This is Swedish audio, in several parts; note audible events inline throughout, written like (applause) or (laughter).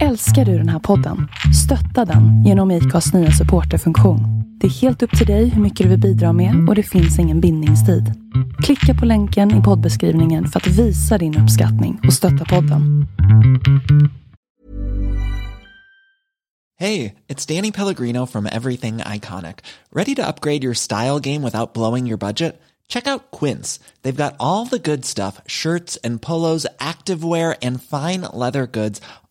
Älskar du den här podden? Stötta den genom IKAs nya supporterfunktion. Det är helt upp till dig hur mycket du vill bidra med och det finns ingen bindningstid. Klicka på länken i poddbeskrivningen för att visa din uppskattning och stötta podden. Hej, det är Danny Pellegrino from Everything Iconic. Ready to upgrade your style game without blowing your budget? Check out Quince. They've got all the good stuff shirts and polos, activewear, and fine leather goods,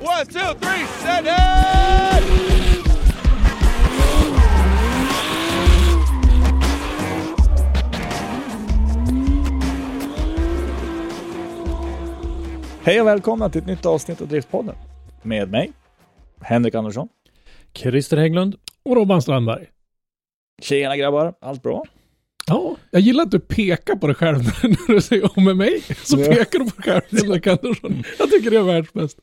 One, two, three, set it! Hej och välkomna till ett nytt avsnitt av Driftpodden. Med mig, Henrik Andersson. Christer Hägglund. Och Robban Strandberg. Tjena grabbar, allt bra? Ja, jag gillar att du pekar på dig själv (laughs) när du säger om med mig. Så Ja. pekar du på dig själv Henrik Andersson. Jag tycker det är världsbäst.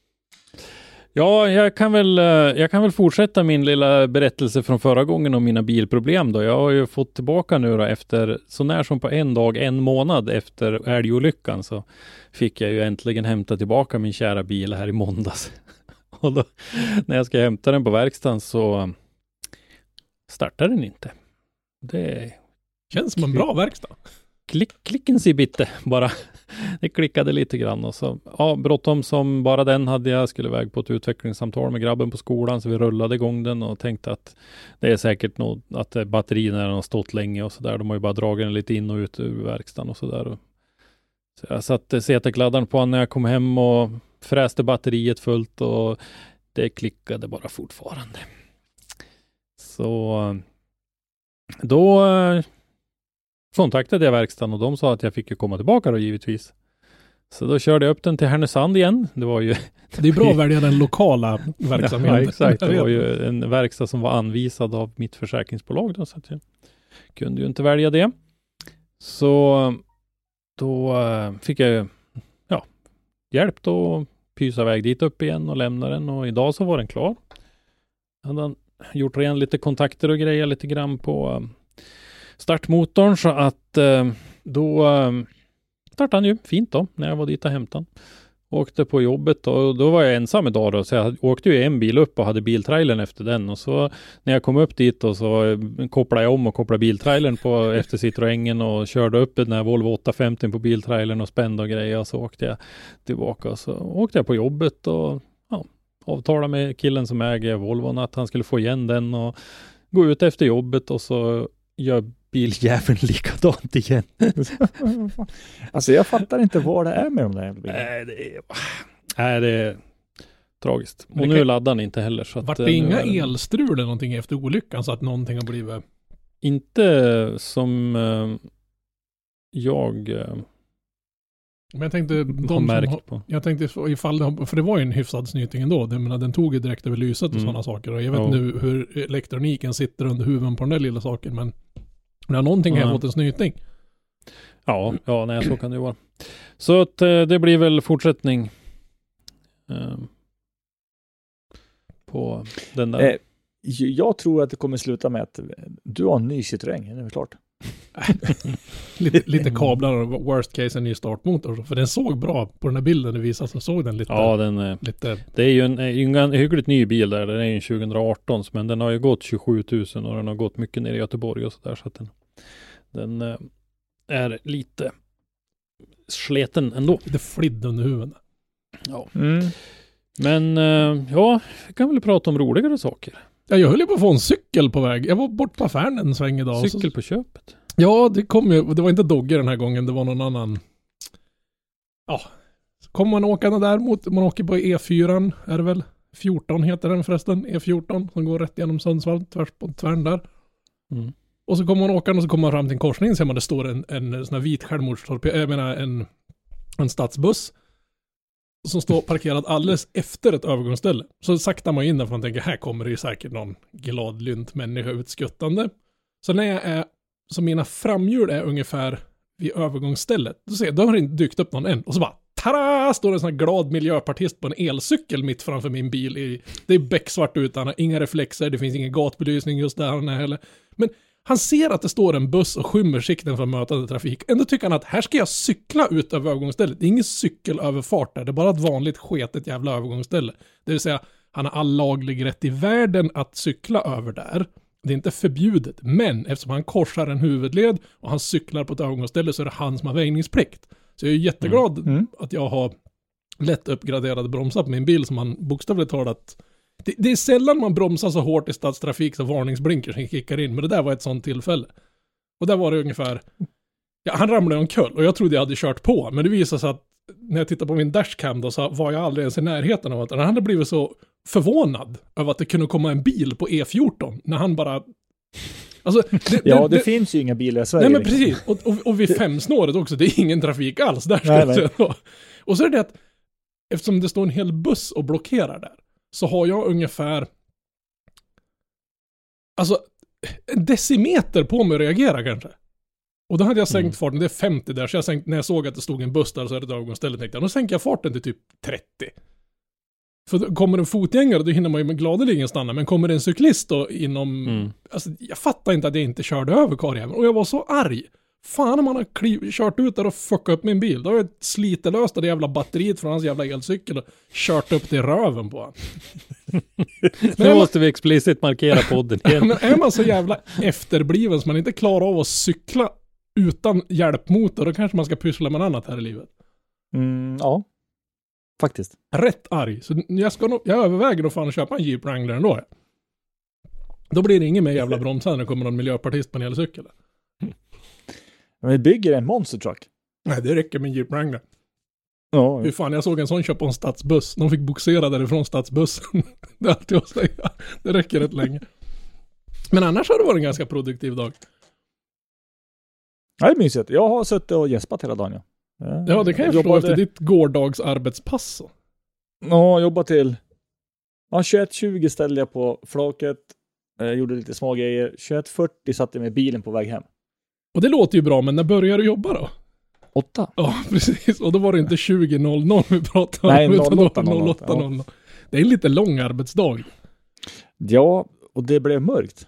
Ja, jag kan, väl, eh, jag kan väl fortsätta min lilla berättelse från förra gången om mina bilproblem då. Jag har ju fått tillbaka nu då efter, så när som på en dag, en månad efter älgolyckan så fick jag ju äntligen hämta tillbaka min kära bil här i måndags. (laughs) Och då, när jag ska hämta den på verkstaden så startar den inte. Det Känns som en bra verkstad. klick, klicken sig bitte bara. (laughs) Det klickade lite grann och så, ja, bråttom som bara den hade jag. Skulle iväg på ett utvecklingssamtal med grabben på skolan, så vi rullade igång den och tänkte att det är säkert nog att eh, batterierna har stått länge och så där. De har ju bara dragit den lite in och ut ur verkstaden och så där. Så jag satte CT-kladdaren på när jag kom hem och fräste batteriet fullt och det klickade bara fortfarande. Så då eh, kontaktade jag verkstaden och de sa att jag fick ju komma tillbaka då givetvis. Så då körde jag upp den till Härnösand igen. Det var ju, (laughs) Det är bra att välja den lokala (laughs) verksamheten. ja, exakt. Det var ju en verkstad som var anvisad av mitt försäkringsbolag då, så att jag kunde ju inte välja det. Så då eh, fick jag ja, hjälp då pysa iväg dit upp igen och lämna den och idag så var den klar. Jag hade gjort ren lite kontakter och grejer lite grann på eh, startmotorn så att eh, då eh, startade han ju fint då när jag var dit och hämtade den. Åkte på jobbet och då var jag ensam idag då, så jag åkte ju en bil upp och hade biltrailern efter den och så när jag kom upp dit och så eh, kopplade jag om och kopplade biltrailern på (laughs) efter Citroengen och körde upp den här Volvo 850 på biltrailern och spände och grejer och så åkte jag tillbaka och så åkte jag på jobbet och ja, avtalade med killen som äger Volvon att han skulle få igen den och gå ut efter jobbet och så gör biljäveln (laughs) likadant igen. (laughs) Alltså jag fattar inte vad det är med de där jävla bilarna. Nej, det är, nej, det är tragiskt. Men Och det nu kan- laddar den inte heller. Så att, Vart eh, det nu inga är elstrul eller någonting efter olyckan så att någonting har blivit... Inte som eh, jag eh, Men jag tänkte, de har som märkt har, på. jag tänkte ifall det har, för det var ju en hyfsad snyting ändå. Det, menar, den tog ju direkt över lyset och Mm. sådana saker. Och jag vet Ja. nu hur elektroniken sitter under huven på den där lilla saken. Men när någonting har Ja. fått en snyting. Ja, ja nej, så kan det ju vara. Så att eh, det blir väl fortsättning eh, på den där. Eh, jag tror att det kommer sluta med att du har en ny Citroën, är det klart? (laughs) Lite, lite kablar och worst case en ny startmotor. För den såg bra på den här bilden du visade så såg den lite... ja, den, eh, lite det är ju en, en, en hyggligt ny bil där. Den är ju en 2018, men den har ju gått 27 000 och den har gått mycket ner i Göteborg och sådär. Så att den, den eh, är lite sleten ändå. lite flidd under huven. Ja. Mm. Men eh, ja, vi kan väl prata om roligare saker. Ja, jag höll ju på att få en cykel på väg. Jag var bort på affären en sväng idag. Cykel Så, på köpet. ja, det kom ju. Det var inte Dogge den här gången. Det var någon annan. Ja. Så kom man åkande där mot, man åker på E4, är det väl? 14 heter den förresten. E14 som går rätt genom Sundsvall, tvärs på tvären där. Mm. Och så kommer man åkande och så kommer man fram till en korsning. Ser man det står en, en sån här vit självmordstorped, jag menar en, en stadsbuss som står parkerad alldeles efter ett övergångsställe. Så saktar man in där för man tänker här kommer det ju säkert någon gladlynt människa utskuttande. Så när jag är, så mina framhjul är ungefär vid övergångsstället, då ser jag, då har det inte dykt upp någon än. Och så bara, tada! Står det en sån här glad miljöpartist på en elcykel mitt framför min bil. I, det är becksvart ute, han har inga reflexer, det finns ingen gatbelysning just där han är heller. Men han ser att det står en buss och skymmer sikten för mötande trafik. Ändå tycker han att här ska jag cykla ut över övergångsstället. Det är ingen cykelöverfart där, det är bara ett vanligt sketet jävla övergångsställe. Det vill säga, han har all laglig rätt i världen att cykla över där. Det är inte förbjudet, men eftersom han korsar en huvudled och han cyklar på ett övergångsställe så är det han som har väjningsplikt. Så jag är jätteglad Mm. att jag har lätt uppgraderade bromsar på min bil som man bokstavligt talat det, det är sällan man bromsar så hårt i stadstrafik så varningsblinkers kickar in, men det där var ett sånt tillfälle. Och där var det ungefär, ja han ramlade omkull och jag trodde jag hade kört på, men det visade sig att när jag tittade på min dashcam då så var jag aldrig ens i närheten av att han hade blivit så förvånad över att det kunde komma en bil på E14 när han bara... Alltså, det, (laughs) Ja, det, finns ju inga bilar i Sverige. Nej men precis, och, och, och vid femsnåret också, det är ingen trafik alls där Nej, nej. Och så är det att, eftersom det står en hel buss och blockerar där, så har jag ungefär, alltså, en decimeter på mig att reagera kanske. Och då hade jag sänkt Mm. farten, det är 50 där, så jag sänkt, när jag såg att det stod en buss där så är det ett övergångsställe, tänkte jag, då sänker jag farten till typ 30. För då kommer en fotgängare, då hinner man ju gladeligen stanna, men kommer en cyklist då inom Mm. Alltså, jag fattar inte att jag inte körde över karljäveln. Och jag var så arg. Fan om man har kliv, kört ut där och fuckat upp min bil. Då har jag slitit löst det jävla batteriet från hans jävla elcykel och kört upp det i röven på honom. (laughs) Nu måste vi explicit markera podden (laughs) igen. Men är man så jävla efterbliven så man inte klarar av att cykla utan hjälpmotor, då kanske man ska pyssla med annat här i livet. Mm, ja, faktiskt. Rätt arg. Så jag, ska nog, jag överväger nog fan att köpa en Jeep Wrangler ändå. Då blir det ingen mer jävla bromsar när det kommer någon miljöpartist på en elcykel. Men vi bygger en monster truck. Nej, det räcker med en Jeep Wrangler. Ja, Hur fan, jag såg en sån köpa på en stadsbuss. De fick boxera därifrån stadsbussen. (laughs) det är alltid att säga. Det räcker rätt länge. Men annars har det varit en ganska produktiv dag. ja, det är mysigt. Jag har suttit och gäspat hela dagen. Ja, Ja, det kan jag förstå jobbade, efter ditt gårdags arbetspass. så. Ja, jobbat till... Ja, 21.20 ställde jag på flaket. Eh, gjorde lite små grejer. 21.40 satte jag mig i bilen på väg hem. Och det låter ju bra, men när börjar du jobba då? Åtta. Ja, (laughs) precis. Och då var det inte 20.00 vi pratade om. Nej, utan då var det 08.00. 08.00. Det är en lite lång arbetsdag. Ja, och det blev mörkt.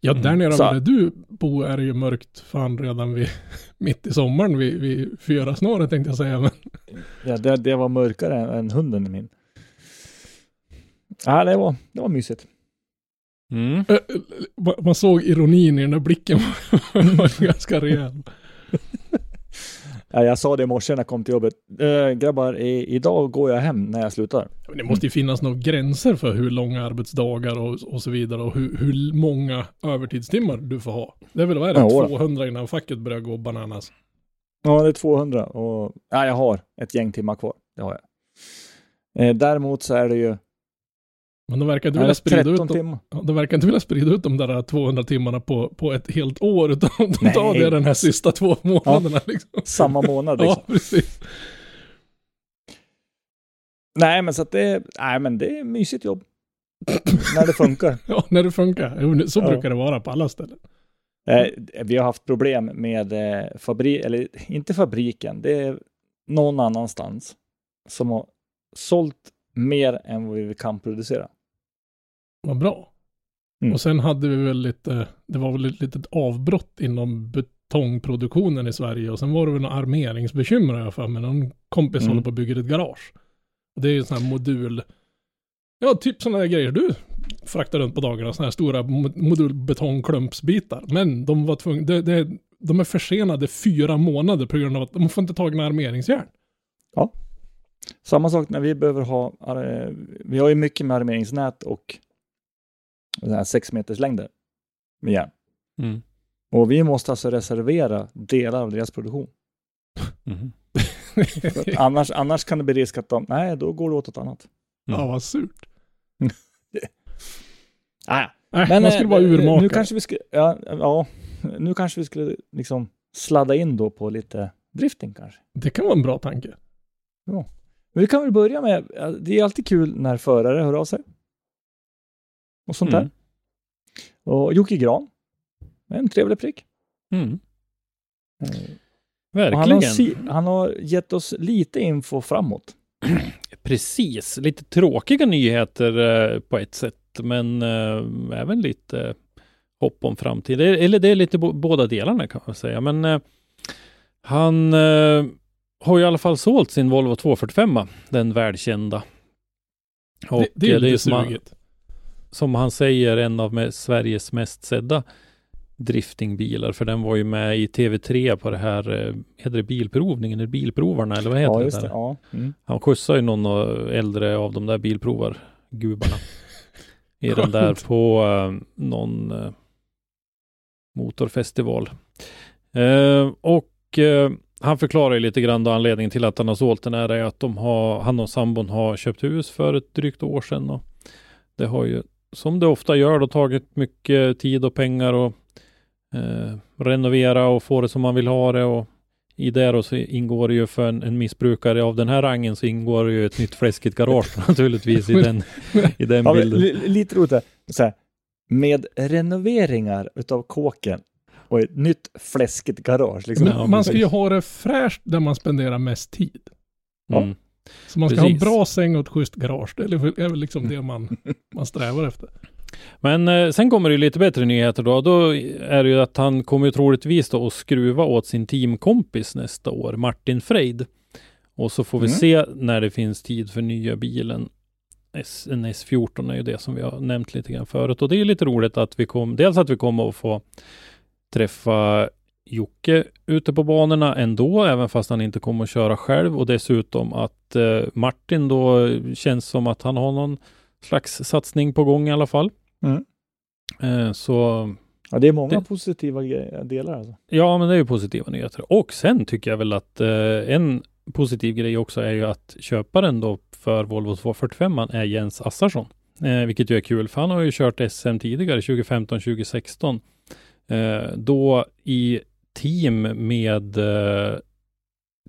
Ja, där nere Så- där du bor är det ju mörkt fan redan vid, (laughs) mitt i sommaren vid, vid fyra snåret tänkte jag säga. Men Ja, det, det var mörkare än, än hunden min. Ja, det var, det var mysigt. Mm. Man såg ironin i den där blicken. (laughs) Den var ganska rejäl. Ja, jag sa det i morse när jag kom till jobbet. Äh, grabbar, i, idag går jag hem när jag slutar. Men det måste ju finnas några gränser för hur långa arbetsdagar och, och så vidare och hur, hur många övertidstimmar du får ha. Det är väl, vad är det, Ja, då. 200 innan facket börjar gå bananas. Ja, det är 200 och ja, jag har ett gäng timmar kvar. Det har jag. Eh, däremot så är det ju Men de verkar inte ja, vilja sprida 13 ut dem, ja, de verkar inte vilja sprida ut de där 200 timmarna på, på ett helt år utan de Nej. tar det den här sista två månaderna liksom. Samma månad liksom. Ja, precis. Nej, men så att det, nej, men det är mysigt jobb. när det funkar. (laughs) Ja, när det funkar. Så Ja. brukar det vara på alla ställen. Eh, vi har haft problem med eh, fabrik, eller inte fabriken, det är någon annanstans som har sålt mer än vad vi kan producera. Vad bra. Mm. Och sen hade vi väl lite, det var väl ett litet avbrott inom betongproduktionen i Sverige och sen var det väl några armeringsbekymmer jag för mig. Någon kompis Mm. håller på att bygga ett garage. Och det är ju sån här modul, ja typ sådana där grejer du fraktar runt på dagarna, sådana här stora mo- modulbetongklumpsbitar. Men de var tvungna, det, det, de är försenade fyra månader på grund av att de får inte tag i armeringsjärn. Samma sak när vi behöver ha, eh, vi har ju mycket med armeringsnät och här sex meters längder med järn. Mm. Och vi måste alltså reservera delar av deras produktion. Att (laughs) annars, annars kan det bli risk att de, nej, då går det åt ett annat. ja, vad surt. (laughs) Ah, Nej, Men man skulle eh, vara urmakare. Nu kanske vi skulle, ja, ja, nu kanske vi skulle liksom sladda in då på lite drifting kanske. Det kan vara en bra tanke. Vi kan väl börja med, det är alltid kul när förare hör av sig. Och sånt Mm. där. Och Jocke Gran, en trevlig prick. Mm. Eh, Verkligen. han, har han har gett oss lite info framåt. (clears throat) Precis, lite tråkiga nyheter eh, på ett sätt, men eh, även lite hopp om framtiden. Eller det är lite båda delarna kan man säga. Men eh, han eh, har ju i alla fall sålt sin Volvo 245, den välkända. Och det, det är eh, lite som han, sugigt. Som han säger, en av Sveriges mest sedda driftingbilar, för den var ju med i TV3 på det här, eh, heter det bilprovningen, eller bilprovarna, eller vad heter Ja, det? där? det. Ja. Mm. Han skjutsar ju någon äldre av de där bilprovargubbarna. I (laughs) den där på eh, någon eh, motorfestival. Eh, och eh, han förklarar ju lite grann då anledningen till att han har sålt den här är att de har, han och sambon har köpt hus för ett drygt år sedan. Och det har ju, som det ofta gör, då tagit mycket tid och pengar och eh, renovera och få det som man vill ha det. Och i det då så ingår det ju för en, en missbrukare av den här rangen så ingår det ju ett nytt fläskigt garage (laughs) naturligtvis i den, i den (laughs) Ja, bilden. li- lite roligt där. Så här, med renoveringar utav kåken och ett nytt fläskigt garage. Liksom. Men Ja, man ska ju ha det fräscht där man spenderar mest tid. Mm. Så man ska Precis. ha en bra säng och ett schysst garage. Det är väl- liksom det man, (laughs) man strävar efter. Men eh, sen kommer det lite bättre nyheter då. Då är det ju att han kommer ju troligtvis då att skruva åt sin teamkompis nästa år, Martin Freid. Och så får vi Mm. se när det finns tid för nya bilen. S, en S14 är ju det som vi har nämnt lite grann förut. Och det är lite roligt att vi kommer, dels att vi kommer att få träffa Jocke ute på banorna ändå, även fast han inte kommer att köra själv. Och dessutom att eh, Martin då känns som att han har någon slags satsning på gång i alla fall. Mm. Eh, så Ja, det är många Det- positiva delar. Alltså. ja, men det är ju positiva nyheter. Och sen tycker jag väl att eh, en positiv grej också är ju att köparen då för Volvo 245 är Jens Assarsson. Eh, vilket ju är kul, för han har ju kört SM tidigare, 2015-2016. Eh, då i team med eh,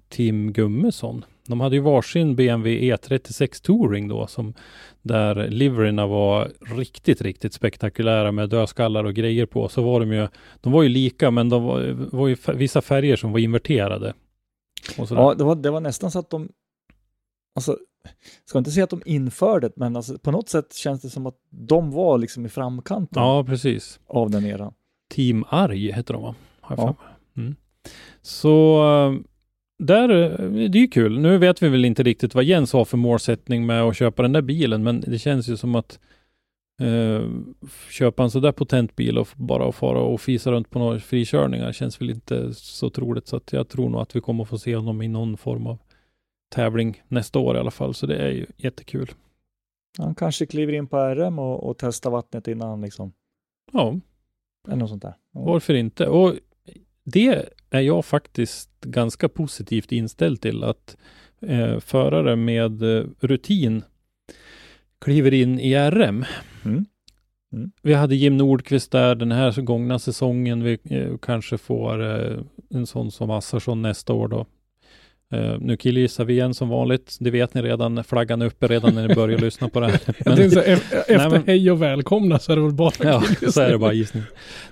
Tim Gummesson. De hade ju varsin BMW E36 Touring då, som där liveryna var riktigt, riktigt spektakulära med dödskallar och grejer på. Så var de ju, de var ju lika, men de var, var ju vissa färger som var inverterade. Ja, det var, det var nästan så att de, alltså, ska inte säga att de införde det, men alltså, på något sätt känns det som att de var liksom i framkanten ja, precis. av den eran. Team Arg heter de va? Har jag Ja. Mm. Så eh, där, eh, det är ju kul. Nu vet vi väl inte riktigt vad Jens har för målsättning med att köpa den där bilen, men det känns ju som att eh, köpa en sådär potent bil och bara fara och fisa runt på några frikörningar känns väl inte så troligt. Så att jag tror nog att vi kommer få se honom i någon form av tävling nästa år i alla fall. Så det är ju jättekul. Han kanske kliver in på RM och, och testar vattnet innan liksom, Ja, eller något sånt där. Ja. Varför inte? Och det är jag faktiskt ganska positivt inställd till att eh, förare med eh, rutin kliver in i RM. Mm. Mm. Vi hade Jim Nordqvist där den här gångna säsongen. Vi eh, kanske får eh, en sån som Assarsson nästa år då. Eh, nu killgissar vi igen som vanligt. Det vet ni redan. Flaggan är uppe redan när ni börjar (laughs) lyssna på det här. Men- så, här, e- efter men- hej och välkomna så är det väl bara Ja, så är det bara gissning.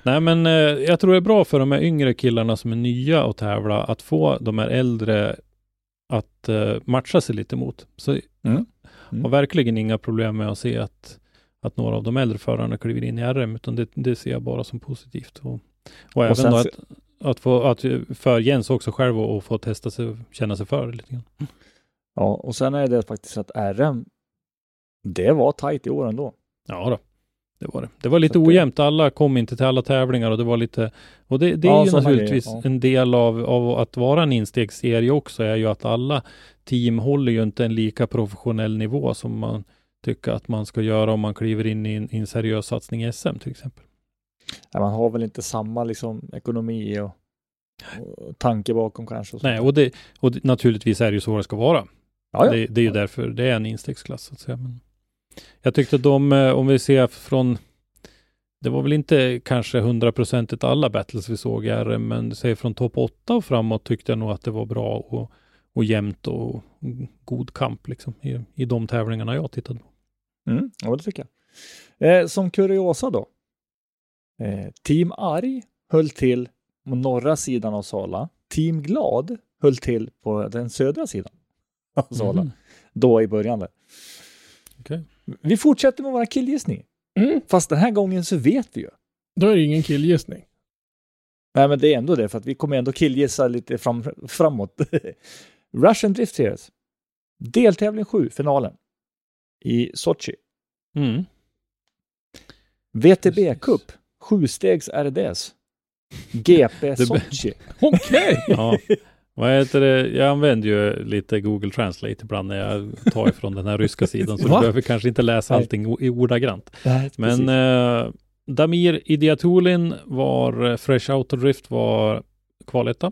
Nej, men eh, jag tror det är bra för de här yngre killarna som är nya att tävla att få de här äldre att eh, matcha sig lite mot. Så Mm. har verkligen inga problem med att se att, att några av de äldre förarna kliver in i RM, utan det, det ser jag bara som positivt. Och, och även sen då så- att, att, få, att för Jens också själv och, få testa sig, känna sig för lite grann. Ja, och sen är det faktiskt att RM, det var tajt i år ändå. Ja då. Det var det. Det var lite ojämnt. Alla kom inte till alla tävlingar och det var lite och det, det är Ja, ju naturligtvis grejer, ja. en del av, av att vara en instegsserie också är ju att alla team håller ju inte en lika professionell nivå som man tycker att man ska göra om man kliver in i en, i en seriös satsning i SM till exempel. Man har väl inte samma liksom, ekonomi och, och tanke bakom kanske. Och Nej, och, det, och det, naturligtvis är det ju så det ska vara. Det, det är ju därför det är en instegsklass. Så att säga. Men jag tyckte de, eh, om vi ser från, det var väl inte kanske hundraprocentigt alla battles vi såg i RM, men säg från topp 8 och framåt tyckte jag nog att det var bra. Och, och jämnt och god kamp liksom i, i de tävlingarna jag tittade på. Mm, ja, det tycker jag. Eh, som kuriosa då. Eh, Team Arg höll till på norra sidan av Sala. Team Glad höll till på den södra sidan av Sala. Mhm. Då i början där. Okej. Vi fortsätter med våra killgissning. Mm. Fast den här gången så vet vi ju. Då är det ingen killgissning. Nej, men det är ändå det, för att vi kommer ändå killgissa lite fram, framåt. (laughs) Russian Drift Series. Deltävling 7, finalen. I Sochi. Mm. VTB Precis. Cup. Sjustegs RDS. (laughs) GP Sochi. (laughs) Okej! (laughs) Ja. Vad heter det? Jag använder ju lite Google Translate ibland när jag tar ifrån den här ryska sidan, så du behöver kanske inte läsa allting i ordagrant. Men eh, Damir Idiatulin var eh, Fresh Autodrift var kvaletta.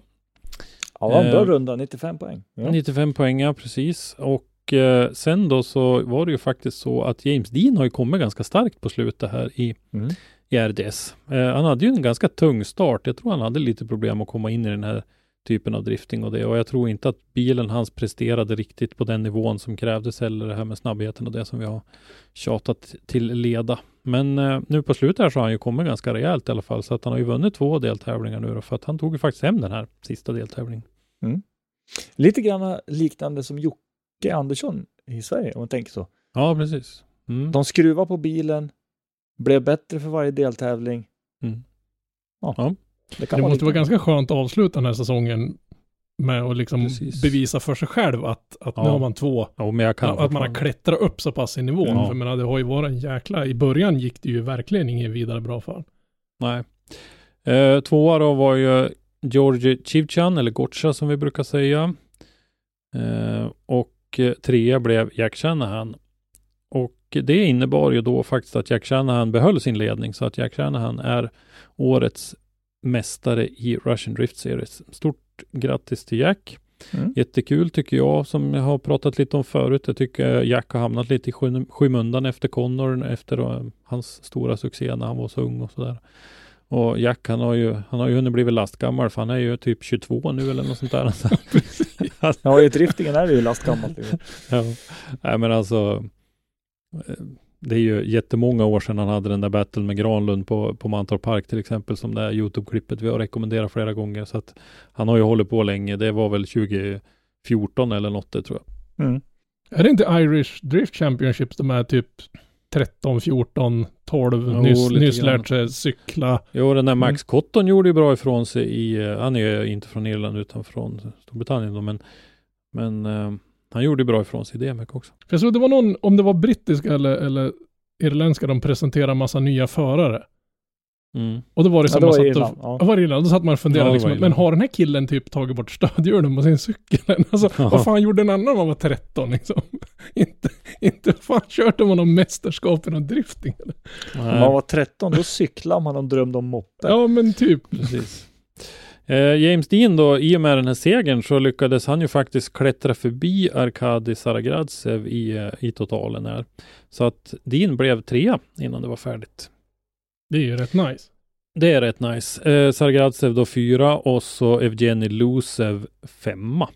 ja, det var en bra eh, runda, 95 poäng. Ja. 95 poäng, ja, precis. Och eh, sen då så var det ju faktiskt så att James Dean har ju kommit ganska starkt på slutet här i, Mm. I RDS. Eh, han hade ju en ganska tung start. Jag tror han hade lite problem att komma in i den här typen av drifting och det. Och jag tror inte att bilen hans presterade riktigt på den nivån som krävdes eller det här med snabbheten och det som vi har tjatat till leda. Men eh, nu på slutet här så har han ju kommit ganska rejält i alla fall. Så att han har ju vunnit två deltävlingar nu då, för att han tog ju faktiskt hem den här sista deltävlingen. Lite grann liknande som Jocke Andersson i Sverige, om man tänker så. Ja, precis. Mm. De skruvar på bilen, blev bättre för varje deltävling. Mm. Ja, Ja. Det kan Det måste vara ganska skönt att avsluta den här säsongen med att liksom Precis. bevisa för sig själv att, att nu Ja. har man två, Ja, men jag kan att man har klättrat upp så pass i nivån. Ja. För menar, det har ju varit en jäkla, i början gick det ju verkligen inget vidare bra för. Nej. Eh, tvåa då var ju Georgi Chivchan, eller Gotcha som vi brukar säga. Eh, och eh, trea blev Jack Shanahan. Och det innebar ju då faktiskt att Jack Shanahan behöll sin ledning, så att Jack Shanahan är årets mästare i Russian Drift Series. Stort grattis till Jack. Mm. Jättekul tycker jag, som jag har pratat lite om förut. Jag tycker Jack har hamnat lite i sky- skymundan efter Connor, efter eh, hans stora succé när han var så ung och sådär. Och Jack han har ju, han har ju hunnit blivit lastgammal för han är ju typ 22 nu eller något sånt där. (laughs) Ja, i driftingen är det ju lastgammalt. (laughs) ja. Nej men alltså det är ju jättemånga år sedan han hade den där battlen med Granlund på, på Mantorp Park till exempel som det här Youtube-klippet vi har rekommenderat flera gånger. Så att han har ju hållit på länge. Det var väl 2014 eller något det tror jag. Mm. Är det inte Irish Drift Championships de är typ 13, 14, 12, Jo, nyss, nyss lärt sig cykla. Jo, den där Max Mm. Cotton gjorde ju bra ifrån sig i, eh, han är ju inte från Irland utan från Storbritannien då, men, men eh, han gjorde bra ifrån sig i mycket också. För jag tror det var någon, om det var brittiska eller, eller irländska, de presenterade massa nya förare. Mm. Och då var det Ja, som det man satt Irland, och, ja. ja. var det Irland? Då satt man och funderade Ja, liksom, men har den här killen typ tagit bort stödhjulen på sin cykel? (laughs) Alltså, Ja. vad fan gjorde en annan (laughs) när man var 13 liksom? inte, inte fan körde man någon mästerskap i någon drifting eller? När man var 13, då cyklade man och drömde om moppe. Ja men typ. Precis. Eh, James Dean då, i och med den här segern så lyckades han ju faktiskt klättra förbi Arkadi Saragradsev i, eh, i totalen här. Så att Dean blev trea innan det var färdigt. Det är ju rätt nice. Det är rätt nice. Eh, Sargradsev då fyra och så Evgeni Lusev femma.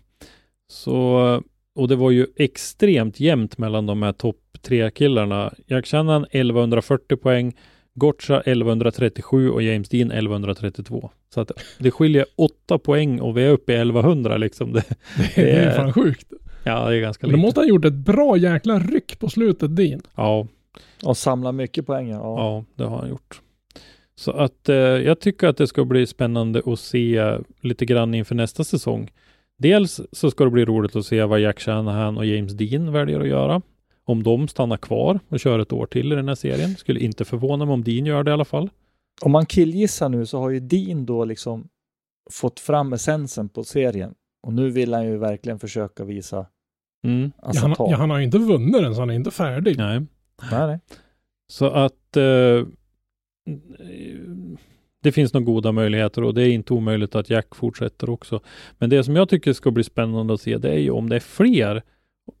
Så, eh, och det var ju extremt jämnt mellan de här topp tre killarna. Jack Shannon 1140 poäng, Gotcha 1137 och James Dean 1132. Så att det skiljer åtta poäng och vi är uppe i 1100 liksom. (laughs) Det, Det är, är- fan sjukt. ja, det är ganska lite. måste ha gjort ett bra jäkla ryck på slutet din. Ja, Och samla mycket poäng. Ja. Ja, det har han gjort. Så att eh, jag tycker att det ska bli spännande att se lite grann inför nästa säsong. Dels så ska det bli roligt att se vad Jack Shanahan och James Dean väljer att göra. Om de stannar kvar och kör ett år till i den här serien. Skulle inte förvåna mig om Dean gör det i alla fall. Om man killgissar nu så har ju Dean då liksom fått fram essensen på serien. Och nu vill han ju verkligen försöka visa Mm. alltså, ja, han, ja, han har ju inte vunnit den så han är inte färdig. Nej. Nej, nej. Så att eh, det finns nog goda möjligheter och det är inte omöjligt att Jack fortsätter också. Men det som jag tycker ska bli spännande att se det är ju om det är fler,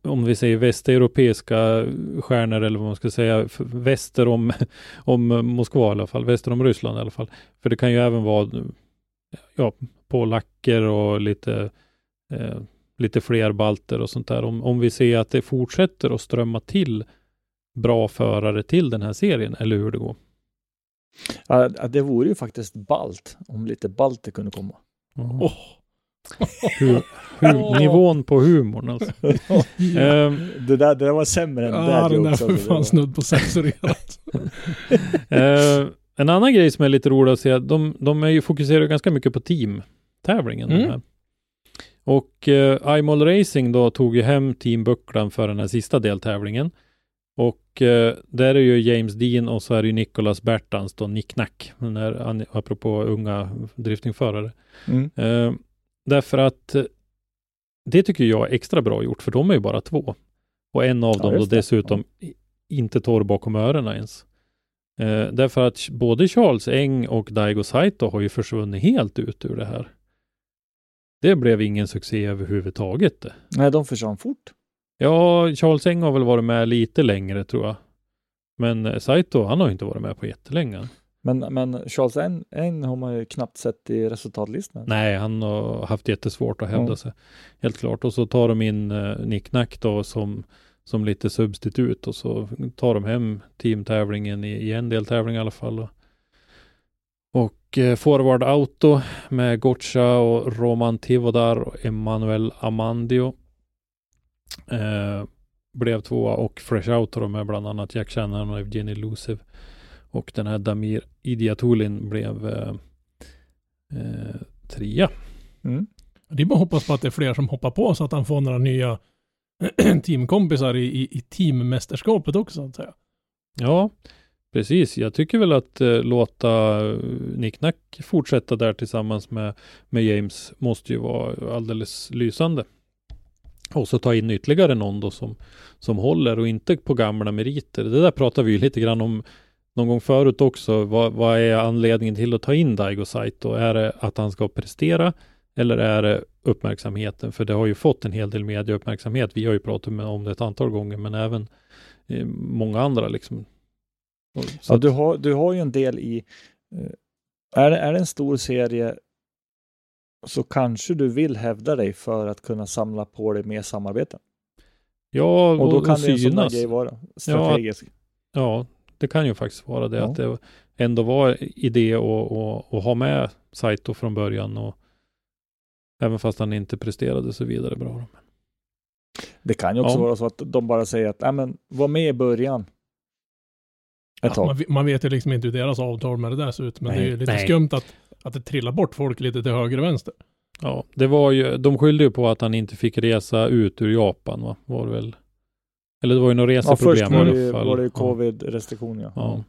om vi säger västeuropeiska stjärnor eller vad man ska säga, väster om, (laughs) om Moskva i alla fall, väster om Ryssland i alla fall. För det kan ju även vara ja, polacker och lite eh, lite fler balter och sånt där. Om, om vi ser att det fortsätter att strömma till bra förare till den här serien, eller hur det går. Ja, det vore ju faktiskt balt om lite balter kunde komma. Mm. Åh. Hu, hu, nivån på humorn alltså. (laughs) Ehm, Det, där, det där var sämre än Ja, Dad den där. Det fan snudd på censurerat. (laughs) Eh, en annan grej som är lite rolig att se, de, de är ju fokuserar ganska mycket på teamtävlingen. Mm. Och eh, iMall Racing då tog ju hem teambucklan för den här sista deltävlingen. Och eh, där är ju James Dean och så är det ju Nicholas Bertans då, Nick Nack, den där, an- apropå unga driftingförare. Mm. Eh, därför att eh, det tycker jag är extra bra gjort, för de är ju bara två. Och en av Ja, dem då dessutom inte torr bakom öronen ens. Eh, därför att både Charles Eng och Daigo Saito har ju försvunnit helt ut ur det här. Det blev ingen succé överhuvudtaget. Nej, de försvann fort. Ja, Charles Eng har väl varit med lite längre tror jag. Men eh, Saito, han har ju inte varit med på jättelänge. Men, men Charles en, en har man ju knappt sett i resultatlistan. Nej, han har haft jättesvårt att hävda Ja. sig. Helt klart. Och så tar de in uh, Nick Nack då som, som lite substitut och så tar de hem teamtävlingen i, i en deltävling i alla fall. Och, och eh, Forward Auto med Gotcha och Roman Tivodar och Emanuel Amandio eh, blev tvåa och Fresh då med bland annat Jack Shannon och Evgeny Lusev. Och den här Damir Idiatulin blev eh, eh, trea. Mm. Det är bara att hoppas på att det är fler som hoppar på så att han får några nya (clears throat) teamkompisar i, i, i teammästerskapet också så att säga. Ja, precis. Jag tycker väl att eh, låta eh, Nick Nack fortsätta där tillsammans med, med James måste ju vara alldeles lysande. Och så ta in ytterligare någon då som, som håller och inte på gamla meriter. Det där pratar vi ju lite grann om någon gång förut också. Vad, vad är anledningen till att ta in Daigo Saito? Är det att han ska prestera eller är det uppmärksamheten? För det har ju fått en hel del mediauppmärksamhet. Vi har ju pratat med, om det ett antal gånger, men även eh, många andra liksom. Och Så Ja, du, har, du har ju en del i... eh, Är det, är det en stor serie så kanske du vill hävda dig för att kunna samla på dig mer samarbeten. ja, Och då kan det en sån synas. grej vara strategisk. Ja, det kan ju faktiskt vara det. Ja. Att det ändå var idé att, ha med Saito från början. Och även fast han inte presterade så vidare bra. Det kan ju också Ja. vara så att de bara säger att Nej, men, var med i början. Ja, man, man vet ju liksom inte hur deras avtal med det där ser ut, men Nej, det är ju lite nej. skumt att, att det trillar bort folk lite till höger och vänster. Ja, det var ju, de skyllde ju på att han inte fick resa ut ur Japan va? Var det väl? Eller det var ju några ja, reseproblem först var i det, ju- alla fall. var det ju Ja. covid-restriktioner. Ja.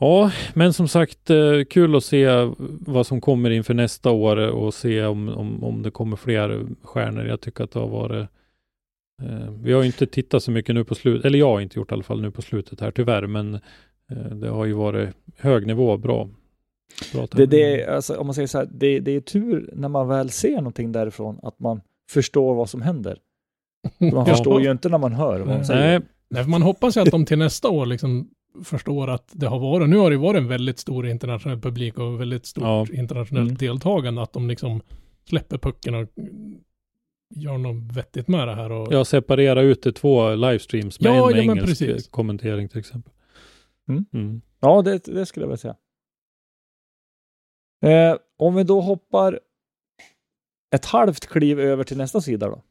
Ja, men som sagt eh, kul att se vad som kommer inför nästa år och se om, om, om det kommer fler stjärnor. Jag tycker att det har varit eh, Vi har ju inte tittat så mycket nu på slutet, eller jag har inte gjort i alla fall nu på slutet här tyvärr, men eh, det har ju varit hög nivå, bra. bra Det, det, är, alltså, om man säger så här, det, det är tur när man väl ser någonting därifrån att man förstår vad som händer. Man Ja. förstår ju inte när man hör vad de Nej. säger. Nej, för man hoppas ju att de till nästa år liksom förstår att det har varit, nu har det varit en väldigt stor internationell publik och väldigt stort Ja. internationellt Mm. deltagande, att de liksom släpper pucken och gör något vettigt med det här. Och, jag separerar ut det två livestreams med Ja, en med ja, engelsk precis. kommentering till exempel. Mm. Mm. Ja, det, det skulle jag vilja säga. Eh, om vi då hoppar ett halvt kliv över till nästa sida då.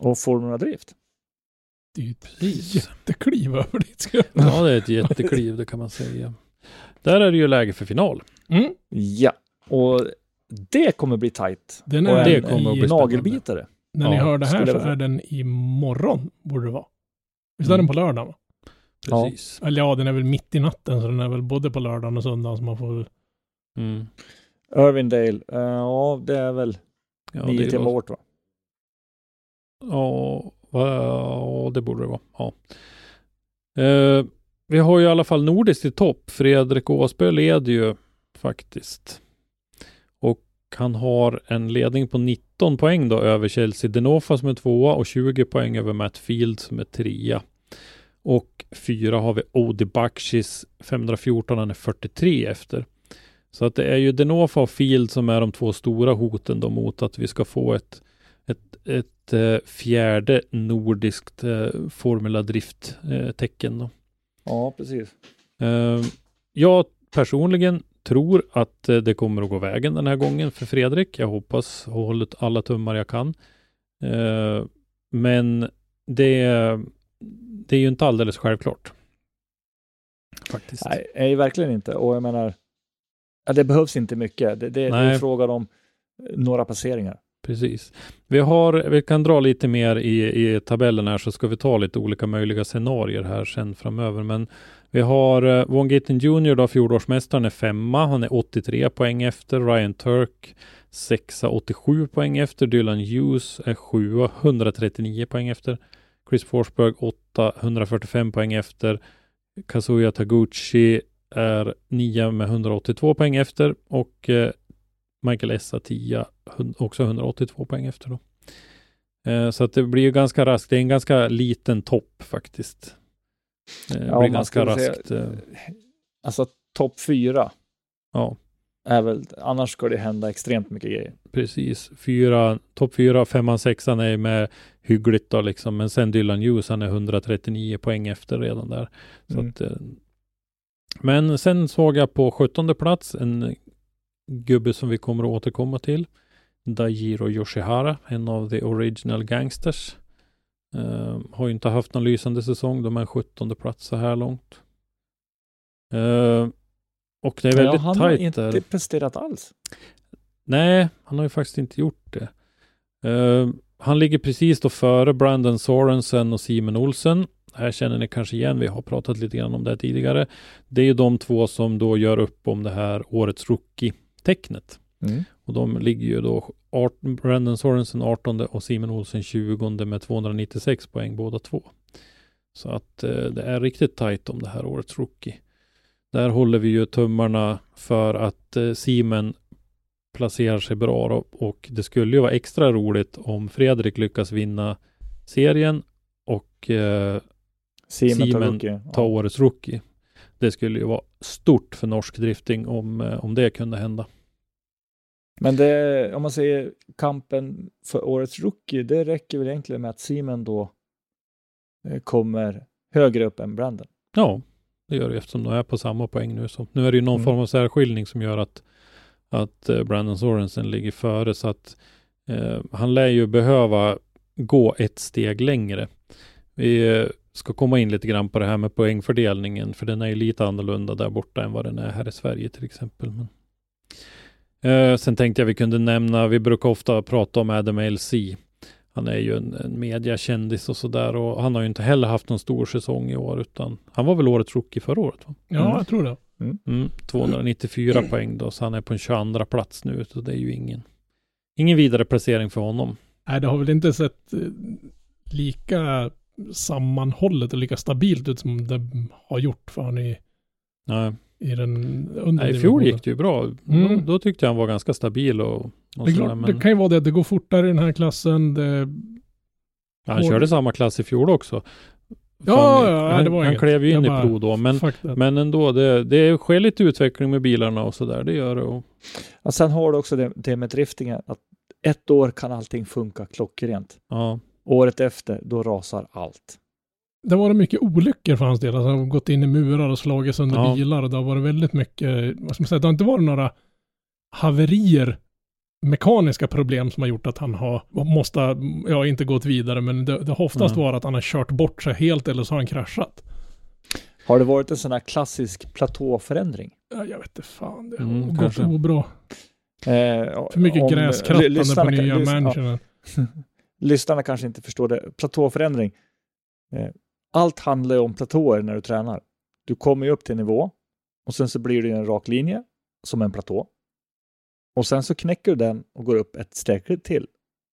Och Formula Drift. det är ju ett Precis. jättekliv över dit. Ja, det är ett jättekliv, det kan man säga. Där är det ju läge för final. Mm. Ja, och det kommer bli tajt. Den och är en det kommer att bli nagelbitare. När ni Ja, hör det här så är den imorgon, borde det vara. Visst är Mm. den på lördag? Va? Ja. Precis. Eller ja, den är väl mitt i natten, så den är väl både på lördagen och söndagen, så man får... Mm. Irvindale, eh, ja det är väl Ja, nio timmar bort va? Ja, det borde det vara. Ja. Eh, vi har ju i alla fall nordiskt i topp. Fredrik Åsberg leder ju faktiskt. Och han har en ledning på 19 poäng då över Chelsea Denofa som är tvåa och 20 poäng över Matt Field som är trea. Och fyra har vi Odi Bakshis 514, han är 43 efter. Så att det är ju Denofa och Field som är de två stora hoten då mot att vi ska få ett, ett, ett eh, fjärde nordiskt eh, Formula Drift-tecken. då. Ja, precis. Eh, jag personligen tror att eh, det kommer att gå vägen den här gången för Fredrik. Jag hoppas och håller alla tummar jag kan. Eh, men det, det är ju inte alldeles självklart. Faktiskt. Nej, nej, verkligen inte. Och jag menar, det behövs inte mycket. Det, det, det är frågan om eh, några passeringar. Precis. Vi, har, vi kan dra lite mer i, i tabellen här så ska vi ta lite olika möjliga scenarier här sen framöver. Men vi har eh, Von Gitten Jr. då, fjolårsmästaren är femma. Han är 83 poäng efter. Ryan Turk sexa, 87 poäng efter. Dylan Hughes är sjua, 139 poäng efter. Chris Forsberg 8, 145 poäng efter. Kazuya Taguchi är nia med 182 poäng efter och eh, Michael Essa 10, hun- också 182 poäng efter då. Eh, så att det blir ju ganska raskt. Det är en ganska liten topp faktiskt. Eh, det Ja, blir ganska skulle säga- raskt. eh, Alltså topp fyra ja, är väl, annars ska det hända extremt mycket grejer. precis. Fyra, topp fyra, femman, sexan är med hyggligt då liksom. Men sen Dylan Hughes, han är 139 poäng efter redan där. Så Mm. att, men sen såg jag på 17 plats en gubbe som vi kommer att återkomma till. Daijiro Yoshihara, en av the original gangsters. Eh, har ju inte haft någon lysande säsong. De är en 17 plats så här långt. Eh, och det är väldigt ja, han har tajt inte där. presterat alls. Nej, han har ju faktiskt inte gjort det. Eh, han ligger precis då före Brandon Sorensen och Simon Olsen. Här känner ni kanske igen, vi har pratat lite grann om det här tidigare. Det är ju de två som då gör upp om det här årets rookie-tecknet. Mm. Och de ligger ju då art, Brandon Sorensen 18 och Simon Olsen 20 med 296 poäng båda två. Så att eh, det är riktigt tajt om det här årets rookie. Där håller vi ju tummarna för att eh, Simon placerar sig bra då, och det skulle ju vara extra roligt om Fredrik lyckas vinna serien och eh, Simon, Simon Taruki. ta årets rookie. Det skulle ju vara stort för norsk drifting om, eh, om det kunde hända. Men det, om man säger kampen för årets rookie, det räcker väl egentligen med att Simon då eh, kommer högre upp än Brandon. Ja, det gör det eftersom de är på samma poäng nu. Så nu är det ju någon Mm. form av särskiljning som gör att, att eh, Brandon Sorensen ligger före. Så att eh, han lär ju behöva gå ett steg längre. Vi ska komma in lite grann på det här med poängfördelningen, för den är ju lite annorlunda där borta än vad den är här i Sverige till exempel. Men, eh, sen tänkte jag vi kunde nämna, vi brukar ofta prata om Adam LC. Han är ju en, en mediakändis och sådär och han har ju inte heller haft någon stor säsong i år utan han var väl årets rookie förra året va? Ja, Mm. jag tror det. Mm, 294 poäng då så han är på en 22 plats nu så det är ju ingen ingen vidare placering för honom. Nej, det har väl inte sett eh, lika sammanhållet och lika stabilt ut som det har gjort för han i, Nej, i den under Nej i fjol gick det ju bra. Mm. Då, då tyckte jag han var ganska stabil och, och Det, är sådär, klart, men det kan ju vara det, det går fortare i den här klassen. Det, han körde samma klass i fjol också. Ja, Fan, ja, han, det var han inget. klev ju in Jag i bara- pro då, men, men ändå, det, det sker lite utveckling med bilarna och sådär, det gör det. Och, Och sen har du också det, det med driftingen, att ett år kan allting funka klockrent. ja, Året efter, då rasar allt. Det har varit mycket olyckor för hans del. Alltså, han har gått in i murar och slagit sönder Ja. bilar och det har varit väldigt mycket, vad ska man säga, det har inte varit några haverier, mekaniska problem som har gjort att han har, måste, ja inte gått vidare, men det, det har oftast Nej. varit att han har kört bort sig helt eller så har han kraschat. Har det varit en sån här klassisk platåförändring? Ja, jag vet inte fan, det har Mm, gått obra. Eh, För mycket om- gräskrattande på nya lys- ja, mansionen. (laughs) lyssnarna kanske inte förstår det. Platåförändring. Eh, allt handlar ju om platåer när du tränar. Du kommer ju upp till nivå och sen så blir det en rak linje som en platå. Och sen så knäcker du den och går upp ett steg till.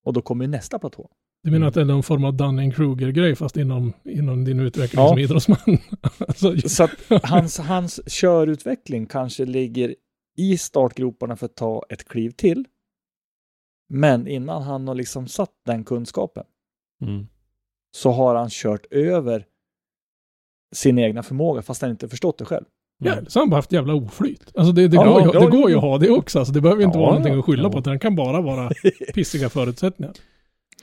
Och då kommer nästa platå. Du menar att det är någon form av Dunning-Kruger-grej fast inom, inom din utveckling Ja. som idrottsman? (laughs) alltså, Så att hans, hans körutveckling kanske ligger i startgroparna för att ta ett kliv till. Men innan han har liksom satt den kunskapen mm, så har han kört över sin egna förmåga fast han inte förstått det själv. Ja, Mm. så har han bara haft jävla oflyt. Alltså det, det, Ja, går, ja, det går ju ja. att ha det också. Alltså det behöver inte Ja, vara någonting ja, att skylla ja. på. Det kan bara vara (laughs) pissiga förutsättningar.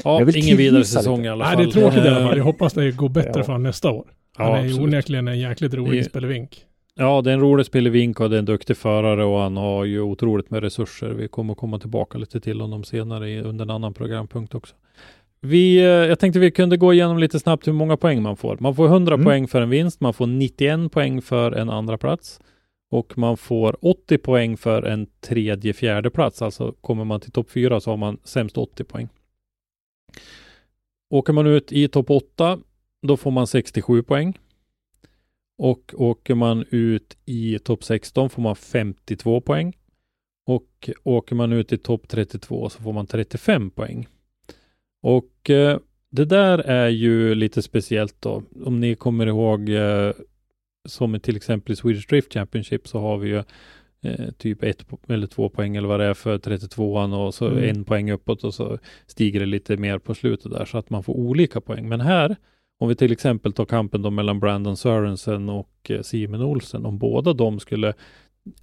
Ja, Jag vill ingen vidare säsong lite. i alla Nej, fall. det är tråkigt i alla fall. Jag hoppas det går bättre Ja. för nästa år. Han Ja, är ju absolut. onekligen en jäkligt rolig spelevink. Ja, det är en rolig spelevink och det är en duktig förare och han har ju otroligt med resurser. Vi kommer komma tillbaka lite till honom senare under en annan programpunkt också. Vi, eh, jag tänkte vi kunde gå igenom lite snabbt hur många poäng man får. Man får 100 Mm. poäng för en vinst, man får 91 poäng för en andra plats och man får 80 poäng för en tredje, fjärde plats. Alltså kommer man till topp 4 så har man sämst 80 poäng. Åker man ut i topp 8 då får man 67 poäng. Och åker man ut i topp 16 får man 52 poäng. Och åker man ut i topp 32 så får man 35 poäng. Och eh, det där är ju lite speciellt då. Om ni kommer ihåg eh, som till exempel i Swedish Drift Championship så har vi ju eh, typ ett eller två poäng eller vad det är för 32an och så Mm. en poäng uppåt och så stiger det lite mer på slutet där så att man får olika poäng. Men här om vi till exempel tar kampen då mellan Brandon Sörensen och eh, Simon Olsen, om båda de skulle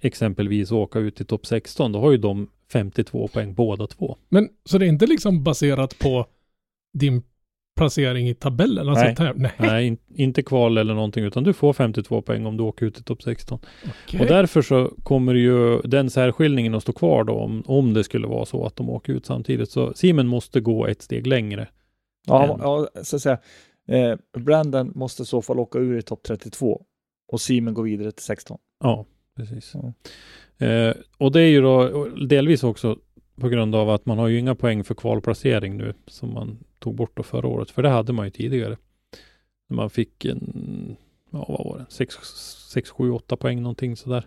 exempelvis åka ut i topp 16, då har ju de 52 poäng båda två. Men så det är inte liksom baserat på din placering i tabellen? Alltså Nej. nej. nej. Nej, in, inte kval eller någonting, utan du får 52 poäng om du åker ut i topp 16. Okej. Och därför så kommer ju den särskiljningen att stå kvar då, om, om det skulle vara så att de åker ut samtidigt. Så Simon måste gå ett steg längre. Ja, En. ja så att säga. Eh, Brandon måste i så fall åka ur i topp 32 och Simon går vidare till 16. Ja, precis. Ja. Eh, och det är ju då delvis också på grund av att man har ju inga poäng för kvalplacering nu som man tog bort då förra året. För det hade man ju tidigare. När Man fick en, ja vad var det, 6, 6 7, 8 poäng någonting sådär.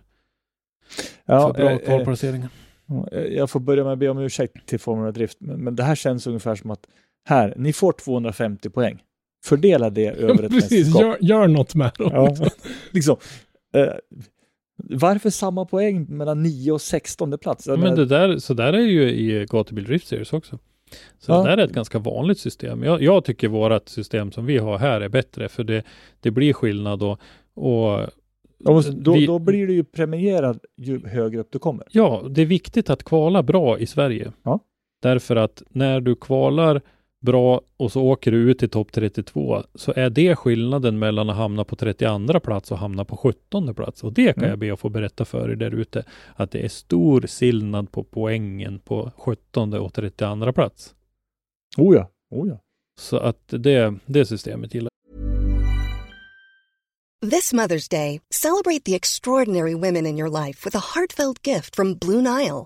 Ja, för bra eh, eh, kvalplaceringar. jag får börja med att be om ursäkt till Formula Drift, men, men det här känns ungefär som att här, ni får 250 poäng. Fördela det (laughs) över ett Precis, mästerskap. gör, gör något med dem. Ja, (laughs) liksom. Eh, varför samma poäng mellan 9 och 16 plats? Men det där, så där är ju i Gatubil Drift Series också. Så Ja. det där är ett ganska vanligt system. Jag, jag tycker vårat system som vi har här är bättre för det, det blir skillnad och, och då, då, vi- då blir du ju premierad ju högre upp du kommer. Ja, det är viktigt att kvala bra i Sverige. Ja. Därför att när du kvalar bra och så åker du ut i topp 32 så är det skillnaden mellan att hamna på 32 plats och hamna på 17 plats. Och det kan Mm. jag be att få berätta för er där ute. Att det är stor skillnad på poängen på 17 och 32 plats. Oh ja, oh ja. Så att det, det systemet gillar This Mother's Day, celebrate the extraordinary women in your life with a heartfelt gift from Blue Nile.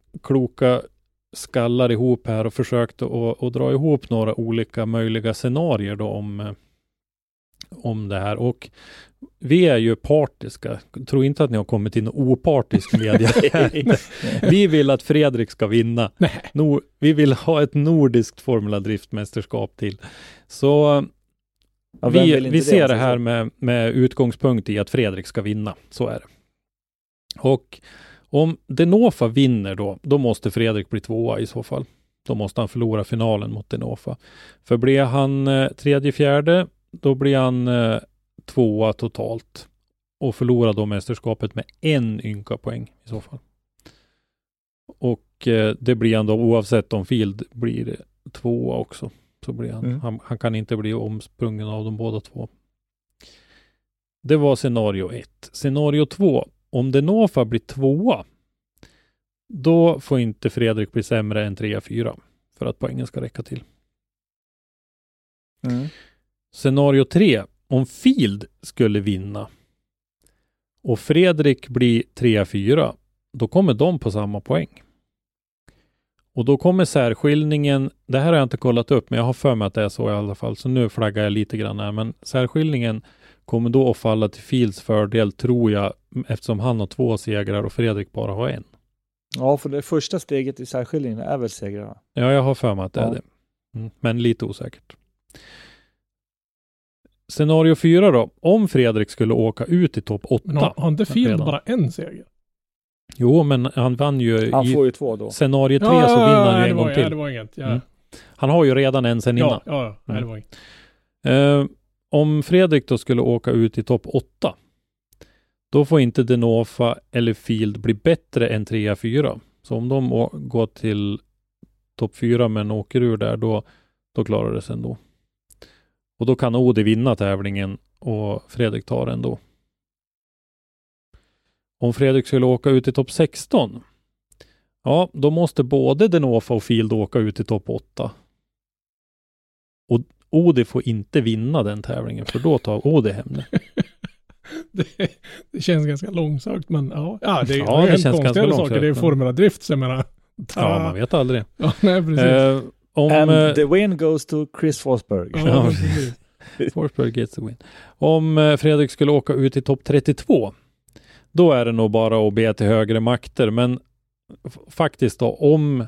kloka skallar ihop här och försökte att, att dra ihop några olika möjliga scenarier då om, eh, om det här. Och vi är ju partiska. Tro inte att ni har kommit in opartisk media. (laughs) Vi vill att Fredrik ska vinna. Nor- vi vill ha ett nordiskt Formula Driftmästerskap till. Så Ja, vi, vi ser det här med, med utgångspunkt i att Fredrik ska vinna. Så är det. Och om Denofa vinner då, då måste Fredrik bli tvåa i så fall. Då måste han förlora finalen mot Denofa. För blir han eh, tredje, fjärde, då blir han eh, tvåa totalt. Och förlorar då mästerskapet med en ynka poäng i så fall. Och eh, det blir han då oavsett om Field blir tvåa också. Så blir han, Mm. han, han kan inte bli omsprungen av de båda två. Det var scenario ett. Scenario två, om Denofa blir tvåa, då får inte Fredrik bli sämre än trea, fyra för att poängen ska räcka till. Mm. Scenario 3. Om Field skulle vinna och Fredrik blir 3-4, då kommer de på samma poäng. Och då kommer särskiljningen, det här har jag inte kollat upp, men jag har för mig att det är så i alla fall, så nu flaggar jag lite grann här, men särskiljningen kommer då att falla till Fields fördel, tror jag, eftersom han har två segrar och Fredrik bara har en. Ja, för det första steget i särskiljningen är väl segrarna. Ja, jag har för mig att det Ja. är det. Mm, men lite osäkert. Scenario 4 då. Om Fredrik skulle åka ut i topp 8. Men har, har inte Field bara en seger? Jo, men han vann ju Han i får ju två då. scenario 3 så vinner han ju det en var, gång Ja, till. det var inget. Ja, Mm. Han har ju redan en sen innan. ja, ja, ja. Nej, det Mm. var inget. Eh, om Fredrik då skulle åka ut i topp 8. Då får inte Denofa eller Field bli bättre än 3-4. Så om de går till topp 4 men åker ur där, då, då klarar det sig ändå. Och då kan Odi vinna tävlingen och Fredrik tar den då. Om Fredrik skulle åka ut i topp 16. Ja, då måste både Denofa och Field åka ut i topp 8. Och Odi får inte vinna den tävlingen för då tar Odi hem det. (laughs) det, det känns ganska långsökt, men ja. Ja, det, Ja, det det känns ganska konstigare saker. Det är men- Formula Drift, så jag menar. Ja, man vet aldrig. (laughs) Ja, nej, precis. Eh, om And eh, the win goes to Chris Forsberg. ja. (laughs) Forsberg gets the win. Om eh, Fredrik skulle åka ut i topp 32, då är det nog bara att be till högre makter. Men faktiskt då, om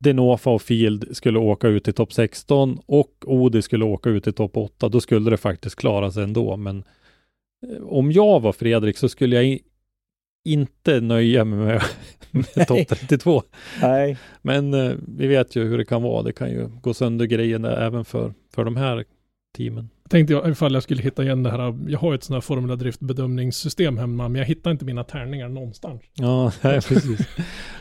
Denofa och Field skulle åka ut i topp 16 och Odi skulle åka ut i topp 8, då skulle det faktiskt klara sig ändå. Men eh, om jag var Fredrik så skulle jag i, inte nöja mig med, (laughs) med topp 32. Nej, Men eh, vi vet ju hur det kan vara. Det kan ju gå sönder grejer där även för, för de här teamen. Tänkte jag ifall jag skulle hitta igen det här. Jag har ett sånt här Formula Drift bedömningssystem hemma, men jag hittar inte mina tärningar någonstans. Ja, (laughs) nej, precis.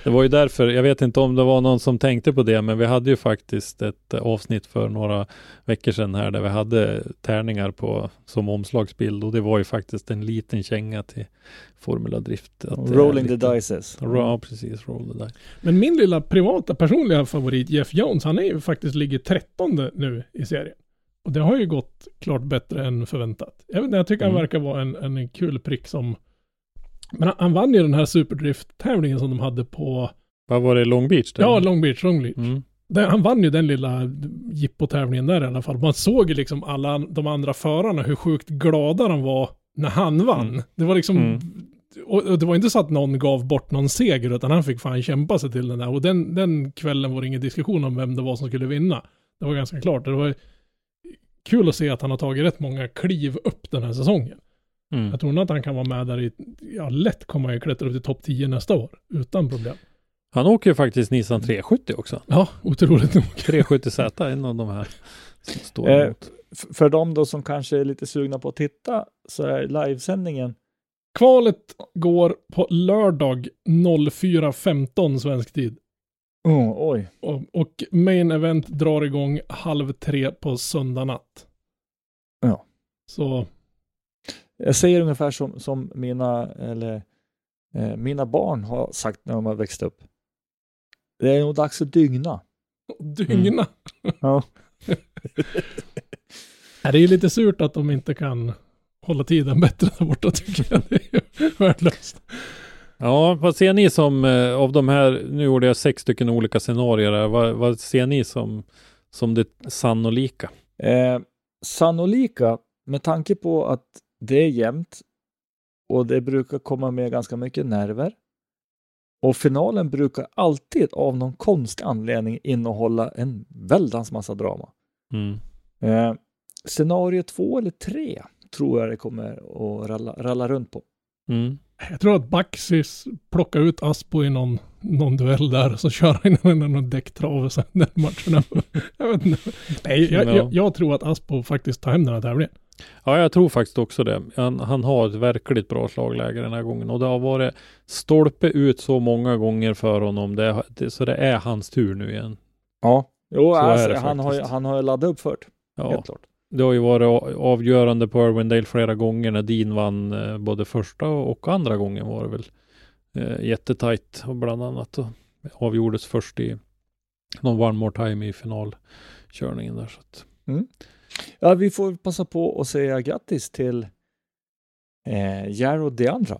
Det var ju därför, jag vet inte om det var någon som tänkte på det, men vi hade ju faktiskt ett eh, avsnitt för några veckor sedan här där vi hade tärningar på som omslagsbild och det var ju faktiskt en liten känga till Formula Drift. att det är rolling the lite- dices. Ja, precis. Roll the dice. Men min lilla privata personliga favorit Jeff Jones, han är ju faktiskt ligger 13 nu i serien. Och det har ju gått klart bättre än förväntat. Jag, vet, jag tycker han Mm. verkar vara en, en kul prick som... Men han, han vann ju den här superdrift-tävlingen som de hade på... Vad var det, Long Beach? Där? Ja, Long Beach, Long Beach. Mm. Där, han vann ju den lilla jippo-tävlingen där i alla fall. Man såg ju liksom alla de andra förarna hur sjukt glada de var när han vann. Mm. Det var liksom... Mm. Och, och det var inte så att någon gav bort någon seger utan han fick fan kämpa sig till den där. Och den, den kvällen var det ingen diskussion om vem det var som skulle vinna. Det var ganska klart. Det var kul att se att han har tagit rätt många kliv upp den här säsongen. Mm. Jag tror nog att han kan vara med där i, ja lätt kommer han ju klättra upp till topp 10 nästa år. Utan problem. Han åker ju faktiskt Nissan 370 också. Ja, otroligt nog. (laughs) 370Z, en av de här som står Eh, emot. För de då som kanske är lite sugna på att titta så är livesändningen Kvalet går på lördag 04.15 svensk tid. Oh, oj. Och, och main event drar igång halv tre på söndag natt. Ja. Så, Jag säger ungefär som, som mina, eller, eh, mina barn har sagt när de har växt upp. Det är nog dags att dygna. dygna. Ja. (laughs) (laughs) Nej, det är ju lite surt att de inte kan hålla tiden bättre där borta tycker jag. Det är ju värdelöst. Ja, vad ser ni som eh, av de här, nu gjorde jag sex stycken olika scenarier vad, vad ser ni som, som det sannolika? Eh, sannolika, med tanke på att det är jämnt och det brukar komma med ganska mycket nerver. Och finalen brukar alltid av någon konstig anledning innehålla en väldans massa drama. Mm. Eh, scenario två eller tre tror jag det kommer att ralla, ralla runt på. Mm. Jag tror att Baxis plockar ut Aspo i någon, någon duell där och så kör han in någon däcktrav och sen den matchen. jag vet inte. Nej, jag, Ja. jag, jag tror att Aspo faktiskt tar hem den här tävlingen. Ja, jag tror faktiskt också det. Han, han har ett verkligt bra slagläge den här gången och det har varit stolpe ut så många gånger för honom. Det, det, så det är hans tur nu igen. Ja, jo, Så är alltså, det han, har, han har ju laddat upp för det, Ja, helt klart. Det har ju varit avgörande på Irwindale flera gånger när Dean vann eh, både första och andra gången var det väl eh, jättetajt och bland annat och avgjordes först i någon one more time i finalkörningen där. Så att, Ja, vi får passa på att säga grattis till eh, Jarro De Andra.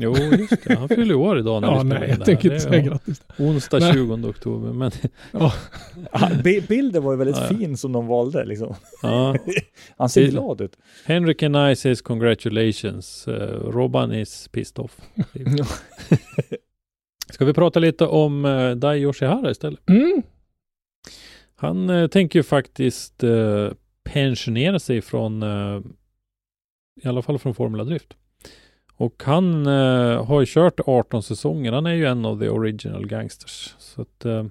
Jo, just det. Han fyller år idag när Ja, vi nej, jag det tänker inte är, säga ja, grattis. Onsdag Nej. 20 oktober. Men (laughs) bi- Bilden var ju väldigt Ja, ja. fin som de valde. Liksom. ja, (laughs) Han ser Det- glad ut. Henrik and I says congratulations. Uh, Robban is pissed off. (laughs) Ska vi prata lite om uh, Dai Yoshihara istället? Mm. Han eh, tänker ju faktiskt eh, pensionera sig från, i alla fall från Formula Drift. Och han eh, har ju kört 18 säsonger. Han är ju en av the original gangsters. Så att eh,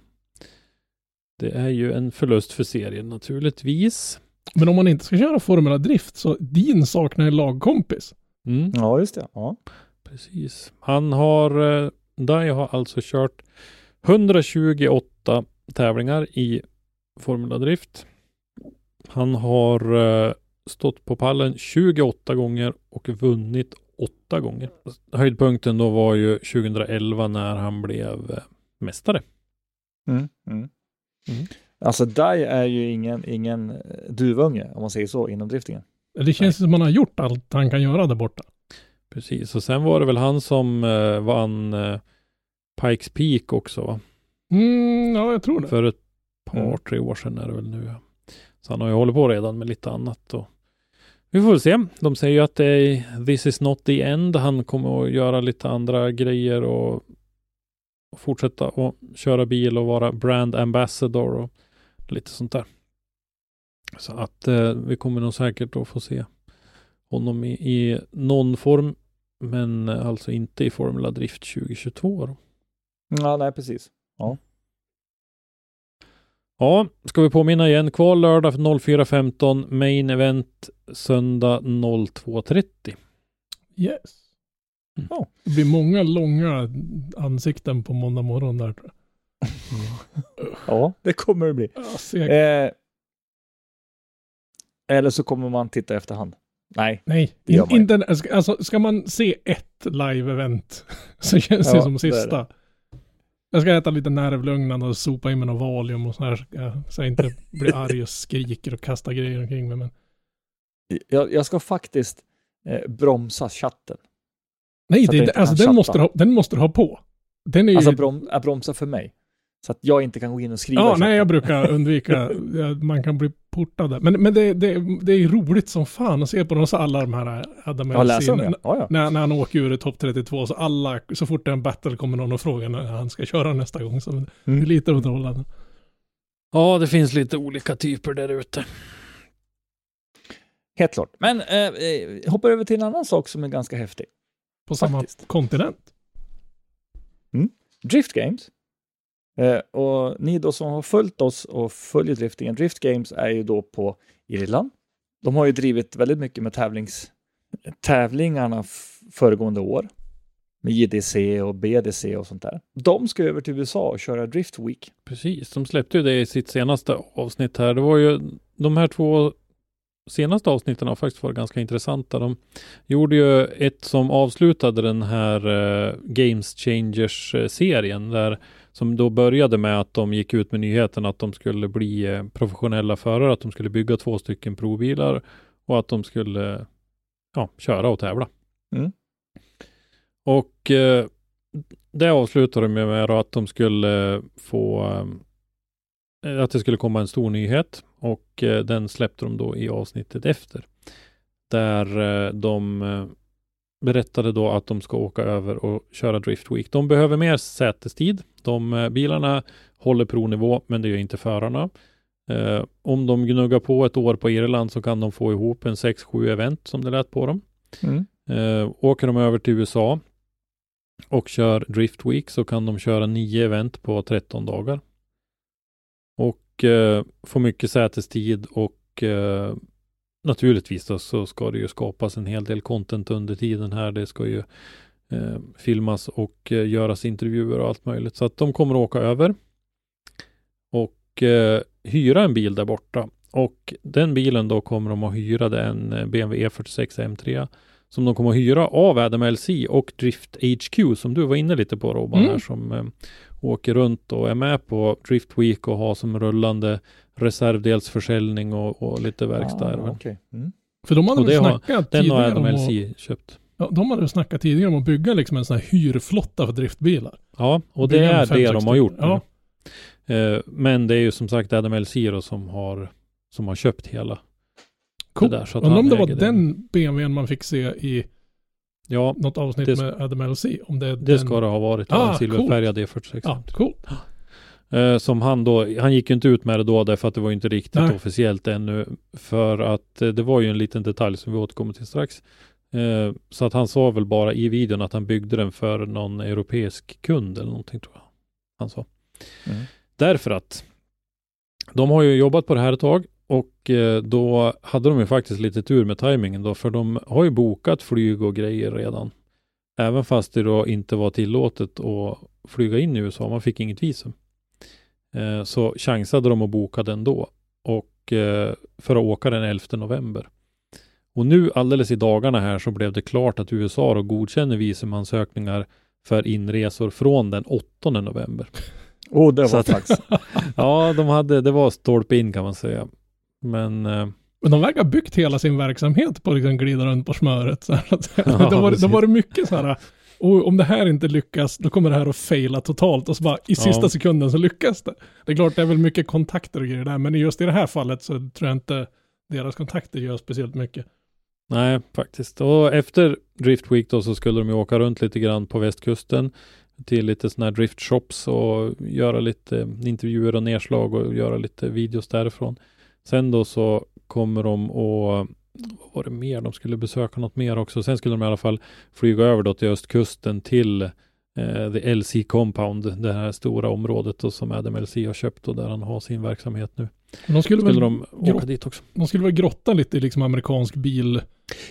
det är ju en förlust för serien naturligtvis. Men om man inte ska köra Formula Drift så din saknar en lagkompis. Mm, Ja, just det. Ja. precis. Han har, eh, Dai har alltså kört 128 tävlingar i Formula Drift. Han har eh, stått på pallen 28 gånger och vunnit 8 gånger. Höjdpunkten då var ju 2011 när han blev eh, mästare. Mm, mm. Mm. Alltså Dai är ju ingen, ingen eh, duvunge, om man säger så, inom driftingen. Det känns som man har gjort allt han kan göra där borta. Precis, och sen var det väl han som eh, vann eh, Pikes Peak också va? Mm, ja, jag tror det. För ett par, Mm. tre år sedan är det väl nu. Så han har ju hållit på redan med lite annat. Och vi får väl se. De säger ju att det är this is not the end. Han kommer att göra lite andra grejer och och fortsätta att köra bil och vara brand ambassador och lite sånt där. Så att eh, vi kommer nog säkert att få se honom i, i någon form. Men alltså inte i Formula Drift 2022. Då. Ja, nej, precis. Ja, ska vi påminna igen. Kval lördag 04.15, main event söndag 02.30. Yes. Mm. Ja, det blir många långa ansikten på måndag morgon där. tror jag. (laughs) Ja, det kommer det bli. Ja. Eh, eller så kommer man titta efterhand. Nej. Nej, det gör man inte, alltså, ska man se ett live-event (laughs) så känns det Ja, som det är det. Jag ska äta lite nervlugnande och sopa i mig någon valium och så här. ja, Så jag inte blir (laughs) arg och skriker och kastar grejer omkring mig. Men Jag, jag ska faktiskt eh, bromsa chatten. nej, det, alltså, den, måste chatta. ha, den måste du ha på. Den är ju... Alltså brom, äh, bromsa för mig. Så att jag inte kan gå in och skriva ja, nej, jag brukar (laughs) undvika. man kan bli portad. Men, men det, det, det är roligt som fan att se på dem, så alla de här Adam Ja, läsa Elsin- det. Ja, ja. när, när han åker ur i topp 32 så alla, så fort det är en battle kommer någon och frågar när han ska köra nästa gång. Så det är Mm. lite underhållande. Ja, det finns lite olika typer där ute. Helt klart. Men eh, eh, hoppar över till en annan sak som är ganska häftig. På samma Faktiskt. kontinent. Drift Games. Eh, och ni då som har följt oss och följer driftingen, Drift Games är ju då på Irland. De har ju drivit väldigt mycket med tävlings, tävlingarna föregående år. Med JDC och BDC och sånt där. De ska över till USA och köra Drift Week. Precis, de släppte ju det i sitt senaste avsnitt här. Det var ju de här två senaste avsnitten har faktiskt varit ganska intressanta. De gjorde ju ett som avslutade den här eh, Games Changers-serien eh, där som då började med att de gick ut med nyheten att de skulle bli eh, professionella förare, att de skulle bygga två stycken provbilar och att de skulle ja, köra och tävla. Mm. Och eh, det avslutade de med att de skulle få eh, att det skulle komma en stor nyhet och den släppte de då i avsnittet efter. Där de berättade då att de ska åka över och köra Drift Week. De behöver mer sätestid. De eh, bilarna håller provnivå, men det gör inte förarna. Eh, om de gnuggar på ett år på Irland så kan de få ihop en 6-7 event som det lät på dem. Mm. Eh, åker de över till USA och kör Drift Week så kan de köra nio event på 13 dagar. Och eh, få mycket sätestid och eh, naturligtvis då, så ska det ju skapas en hel del content under tiden här. Det ska ju eh, filmas och eh, göras intervjuer och allt möjligt. Så att de kommer att åka över och eh, hyra en bil där borta Och den bilen då kommer de att hyra, det är en BMW E46 M3 som de kommer att hyra av Adam LC och Drift HQ som du var inne lite på Robban Mm. här som eh, åker runt och är med på Drift Week och har som rullande reservdelsförsäljning och, och lite verkstad. Ah, okej. mm. För de hade Och väl det har- snackat Den har tidigare Adam LC köpt. ja, De hade väl snackat tidigare om att bygga liksom en sån här hyrflotta för driftbilar. Ja, och det Bygga är det de har gjort Ja. nu. Eh, Men det är ju som sagt Adam LC då som har, som har köpt hela Cool. det där. Så att Undrar om det var äger den BMWn man fick se i Ja, något avsnitt Det- med Adam LC. Om det är det den... ska det ha varit. Ah, en silverfärgad E46. Ja, cool. Eh, som han då, han gick ju inte ut med det då därför att det var ju inte riktigt Nej. officiellt ännu. För att eh, det var ju en liten detalj som vi återkommer till strax. Eh, så att han sa väl bara i videon att han byggde den för någon europeisk kund eller någonting tror jag. Han sa. Mm. Därför att de har ju jobbat på det här ett tag och eh, då hade de ju faktiskt lite tur med tajmingen då för de har ju bokat flyg och grejer redan. Även fast det då inte var tillåtet att flyga in i USA. Man fick inget visum. Eh, så chansade de att boka den då och eh, för att åka den 11 november. Och nu alldeles i dagarna här så blev det klart att USA då godkänner visumansökningar för inresor från den 8 november. (laughs) Oh, det Så var att- flax. (laughs) Ja, de hade, det var stolpe in kan man säga. Men eh, Men de verkar ha byggt hela sin verksamhet på att liksom glida runt på smöret. Så här, att, (laughs) Ja, då, var, det- då var det mycket så här, och om det här inte lyckas, då kommer det här att faila totalt. Och så bara i sista Ja. sekunden så lyckas det. Det är klart, det är väl mycket kontakter och grejer där, men just i det här fallet så tror jag inte deras kontakter gör speciellt mycket. nej, faktiskt. Och efter Drift Week då så skulle de ju åka runt lite grann på västkusten till lite sådana här driftshops och göra lite intervjuer och nedslag och göra lite videos därifrån. Sen då så kommer de och vad var det mer? De skulle besöka något mer också. Sen skulle de i alla fall flyga över då till östkusten till eh, The LC Compound, det här stora området då som Adam LC har köpt och där han har sin verksamhet nu. De skulle, Skulle väl, de åka dit också. de skulle väl grotta lite i liksom amerikansk bilkultur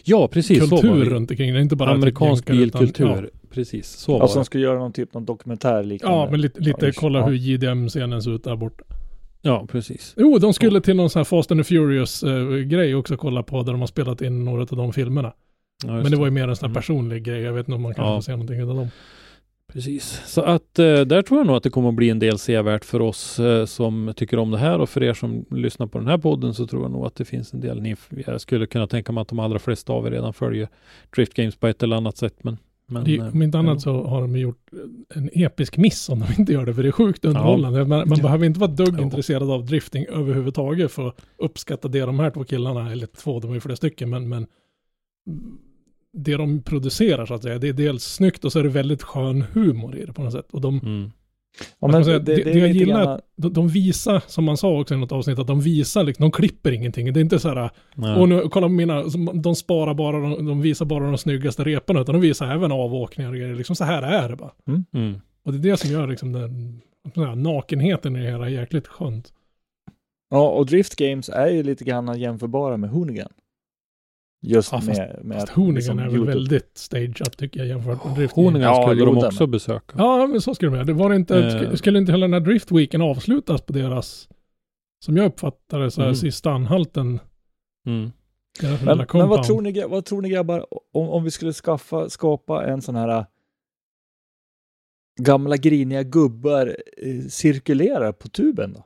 Ja, precis. så var det. runt omkring det. Inte bara Amerikansk bilkultur. Precis, så var Alltså de det. skulle göra någon typ av dokumentär Ja, liknande. ja men lite, lite Ja, kolla ja. hur JDM-scenen ser ut där borta. Ja, precis. Jo, de skulle till någon sån här Fast and the Furious-grej också kolla på där de har spelat in några av de filmerna. Ja, Men det var ju mer en sån här Mm. personlig grej. Jag vet inte om man kanske Ja. får se någonting av dem. Precis. Så att eh, där tror jag nog att det kommer att bli en del sevärt för oss eh, som tycker om det här och för er som lyssnar på den här podden så tror jag nog att det finns en del. Ni, jag skulle kunna tänka mig att de allra flesta av er redan följer Drift Games på ett eller annat sätt. Men, men det, eh, om inte annat så har de gjort en episk miss om de inte gör det. För det är sjukt underhållande. Man, man behöver inte vara dugg Ja. intresserad av drifting överhuvudtaget för att uppskatta det de här två killarna, eller två, de är ju flera stycken, men, men det de producerar så att säga, det är dels snyggt och så är det väldigt skön humor i det på något sätt. Och de, mm. Ja, men säga, det, det- det är jag gillar- grann, de, de visar, som man sa också i något avsnitt, att de visar, liksom, de klipper ingenting. Det är inte så här, Nej. och nu, kolla på mina, de sparar bara, de, de visar bara de snyggaste reporna, utan de visar även avåkningar och grejer. Liksom så här är det bara. Mm. Och det är det som gör liksom den den här nakenheten i det hela jäkligt skönt. ja, och Drift Games är ju lite grann jämförbara med Hoonigan. Just Ja, fast- med, med Fast Hoonigan liksom är väl YouTube- väldigt stageat tycker jag jämfört med Drift. Honingen Ja, skulle de också med. besöka. Ja, men så skulle de göra. Det var det inte, Eh. sk- skulle inte hela den här Driftweeken avslutas på deras, som jag uppfattar det, så här Mm. sista anhalten. Mm. Men, men vad, tror ni, vad tror ni grabbar, om, om vi skulle skaffa, skapa en sån här äh, gamla griniga gubbar eh, cirkulerar på tuben då?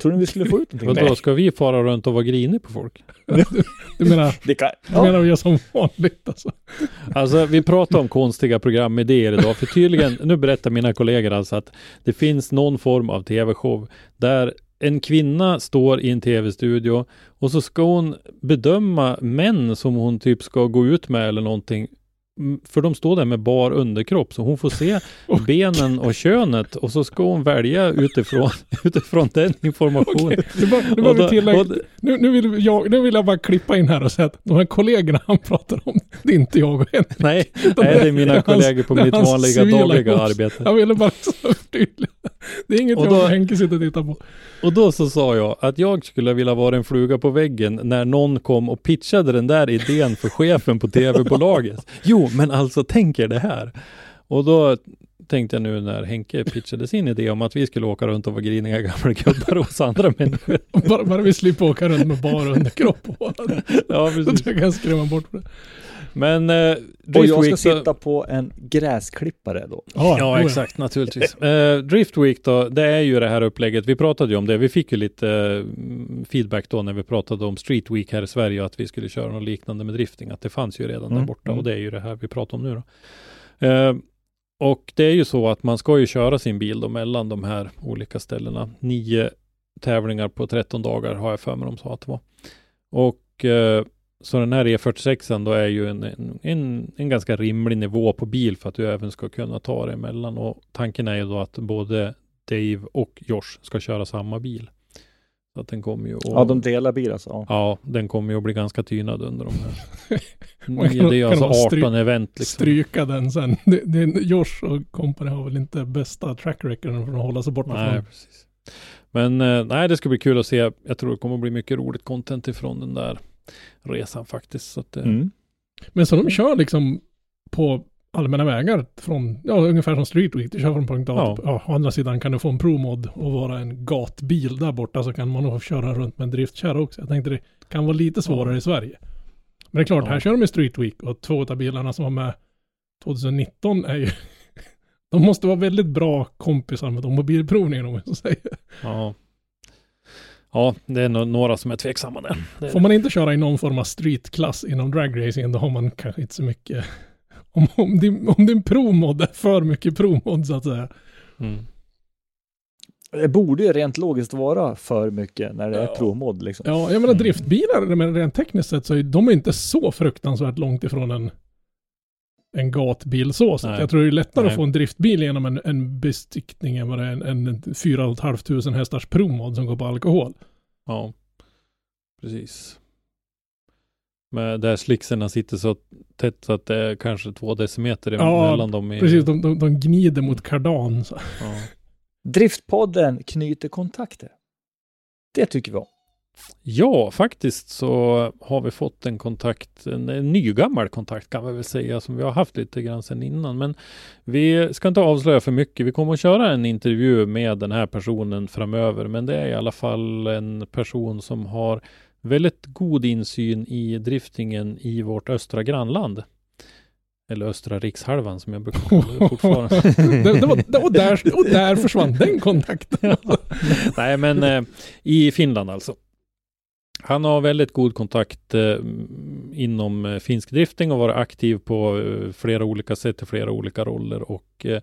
Tror ni vi skulle få ut någonting? Vadå, ska vi fara runt och vara grinig på folk? (laughs) Du menar, Det kan, du ja. menar vi gör som vanligt alltså? Alltså vi pratar om konstiga programidéer idag, för tydligen, nu berättar mina kollegor alltså att det finns någon form av tv-show där en kvinna står i en tv-studio och så ska hon bedöma män som hon typ ska gå ut med eller någonting. För de står där med bar underkropp så hon får se (laughs) benen och könet och så ska hon välja utifrån, (laughs) utifrån den informationen. Nu, bara, nu, bara då- och- nu, nu, vill jag, nu vill jag bara klippa in här och säga att de här kollegorna han pratar om, det är inte jag och Henrik. Nej, nej, det är mina kollegor på mitt vanliga dagliga arbete. Jag ville bara (laughs) förtydliga. Det är inget Och jag då- och Henke sitter och tittar på. Och då så sa jag att jag skulle vilja vara en fluga på väggen när någon kom och pitchade den där idén för chefen på tv-bolaget. (laughs) Jo, men alltså tänk er det här. Och då tänkte jag nu när Henke pitchade sin idé om att vi skulle åka runt och vara griniga gamla gubbar hos andra människor. (laughs) bara, bara vi slipper åka runt med bara underkropp på. (laughs) Ja, Då tror jag kan skrämma bort det. Men eh, Och jag ska Week då- sitta på en gräsklippare då. Ja, jo, exakt, naturligtvis. Eh, Drift Week då, det är ju det här upplägget. Vi pratade ju om det. Vi fick ju lite eh, feedback då när vi pratade om Street Week här i Sverige och att vi skulle köra något liknande med drifting. Att det fanns ju redan där Mm, borta mm. och det är ju det här vi pratar om nu då. Och det är ju så att man ska ju köra sin bil då mellan de här olika ställena. Nio tävlingar på 13 dagar har jag för mig de sa att det var. Och eh, så den här E46 då är ju en, en, en, en ganska rimlig nivå på bil för att du även ska kunna ta dig emellan. Och tanken är ju då att både Dave och Josh ska köra samma bil. Så att den kommer ju att, Ja, de delar bil alltså. Ja. ja, den kommer ju att bli ganska tynad under de här. (laughs) Kan- det är kan alltså man stry- 18 event liksom. Stryka den sen. Det, det, Josh och company har väl inte bästa track recorden för att hålla sig borta Nej, från. precis. Men eh, nej, det ska bli kul att se. Jag tror det kommer att bli mycket roligt content ifrån den där resan faktiskt. Så att, eh, Mm. Men så de kör liksom på allmänna vägar från, ja ungefär som Street Week. Du kör från punkt A Ja. ja, å andra sidan kan du få en Pro-mod och vara en gatbil där borta så kan man nog köra runt med en driftkärra också. Jag tänkte det kan vara lite svårare i Sverige. Men det är klart, Ja. här kör de i Street Week och två av bilarna som var med 2019 är ju (laughs) De måste vara väldigt bra kompisar med de mobilprovningen om jag så säger. ja. Ja, det är nog några som är tveksamma där. Får man inte köra i någon form av streetklass inom dragracing då har man kanske inte så mycket om, om, din, om din promod är för mycket promod så att säga. Mm. Det borde ju rent logiskt vara för mycket när det är Ja. pro-mod liksom. Ja, jag menar driftbilar, men rent tekniskt sett så är de är inte så fruktansvärt långt ifrån en, en gatbil så. så jag tror det är lättare Nej. att få en driftbil genom en, en bestickning än vad det är en, en 4 500 hästars promod som går på alkohol. Ja, precis. Men där slickserna sitter så tätt så att det är kanske två decimeter Ja, mellan dem. I, Precis, de, de, de gnider mot kardan. Så. Ja. Driftpodden knyter kontakter. Det tycker vi om. ja, faktiskt så har vi fått en kontakt, en, en nygammal kontakt kan vi väl säga, som vi har haft lite grann sedan innan. Men vi ska inte avslöja för mycket. Vi kommer att köra en intervju med den här personen framöver, men det är i alla fall en person som har väldigt god insyn i driftingen i vårt östra grannland. Eller östra rikshalvan som jag brukar kalla det fortfarande. (laughs) det, det var, det, och, där, och där försvann den kontakten. (laughs) Nej, men eh, i Finland alltså. Han har väldigt god kontakt eh, inom eh, finsk drifting och varit aktiv på eh, flera olika sätt i flera olika roller och eh,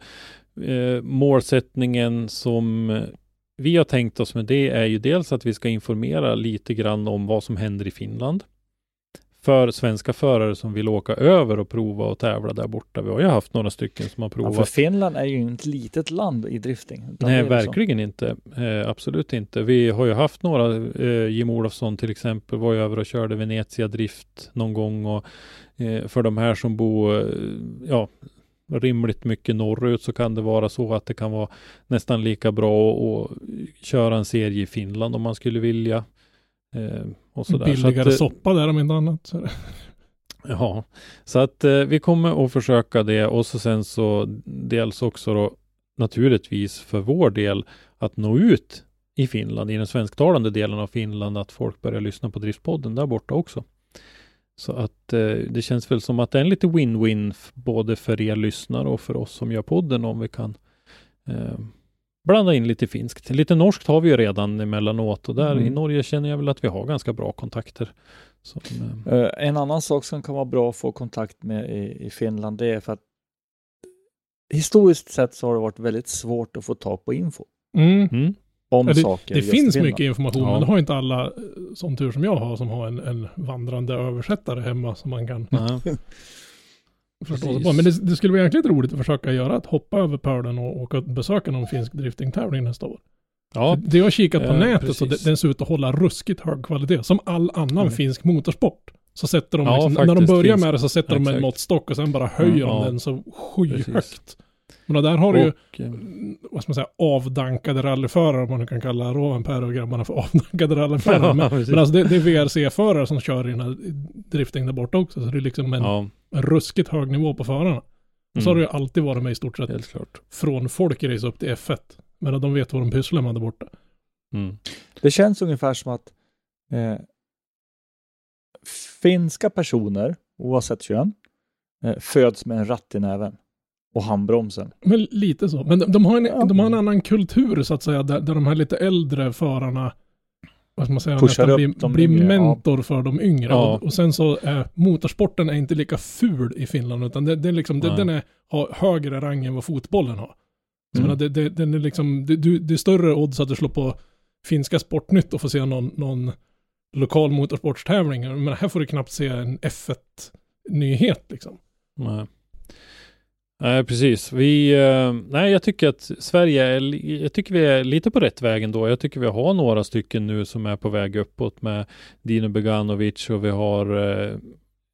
eh, målsättningen som eh, vi har tänkt oss med det är ju dels att vi ska informera lite grann om vad som händer i Finland för svenska förare som vill åka över och prova och tävla där borta. Vi har ju haft några stycken som har Ja, provat. för Finland är ju inte ett litet land i drifting. Nej, liksom- verkligen inte. Eh, absolut inte. Vi har ju haft några, eh, Jim Olofsson till exempel var ju över och körde Venezia Drift någon gång och eh, för de här som bor, eh, ja, rimligt mycket norrut så kan det vara så att det kan vara nästan lika bra att att köra en serie i Finland om man skulle vilja. Eh, och sådär. Så Billigare att, eh, soppa där om inte annat. Så (laughs) Ja, så att eh, vi kommer att försöka det och så sen så dels också då naturligtvis för vår del att nå ut i Finland, i den svensktalande delen av Finland, att folk börjar lyssna på Driftpodden där borta också. Så att eh, det känns väl som att det är en lite win-win både för er lyssnare och för oss som gör podden om vi kan eh, blanda in lite finskt. Lite norskt har vi ju redan emellanåt och där Mm. i Norge känner jag väl att vi har ganska bra kontakter. Som, eh, Eh, en annan sak som kan vara bra att få kontakt med i, i Finland, det är för att historiskt sett så har det varit väldigt svårt att få tag på info Mm. mm. Om Ja, saker. Det just i finns Finland. mycket information, Ja. men det har inte alla, eh, som tur som jag har, som har en, en vandrande översättare hemma som man kan (laughs) förstå sig på. Men det, det skulle vara jäkligt roligt att försöka göra, att hoppa över pölen och åka och besöka någon finsk driftingtävling nästa år. Ja, För Det jag har kikat på eh, nätet så precis. det, den ser ut att hålla ruskigt hög kvalitet, som all annan Mm. finsk motorsport. Så sätter de, Ja, liksom, när de faktiskt, börjar finsk- med det så sätter de en exakt. måttstock och sen bara höjer Ja, de den så precis. Men där har du ju, eh, vad ska man säga, avdankade rallyförare, om man nu kan kalla Rovanperä och grabbarna för (laughs) avdankade rallyförare. men, precis. men alltså det, det är VRC-förare som kör i den här drifting där borta också, så det är liksom en ja, ruskigt hög nivå på förarna. Och så har det ju alltid varit med i stort sett Helt klart. från folkrace upp till F1. Men de vet vad de pysslar med där borta. Mm. Det känns ungefär som att eh, finska personer, oavsett kön, eh, föds med en ratt i näven och handbromsen. Men lite så. Men de, de, har, en, Ja. de har en annan kultur så att säga, där, där de här lite äldre förarna vad ska man säga, Pushar nästan blir, de blir yngre, ja. mentor för de yngre. Ja. Och, och sen så är motorsporten är inte lika ful i Finland, utan det, det är liksom, det, den är, har högre rang än vad fotbollen har. Så Mm. menar, det, det, den är liksom, det, du, det är större odds att du slår på finska Sportnytt och får se någon, någon lokal motorsportstävling. Men här får du knappt se en F1-nyhet liksom. Nej. Nej, precis. Vi, eh, nej, jag tycker att Sverige är, jag tycker vi är lite på rätt väg ändå. Jag tycker vi har några stycken nu som är på väg uppåt med Dino Beganovic och vi har, eh,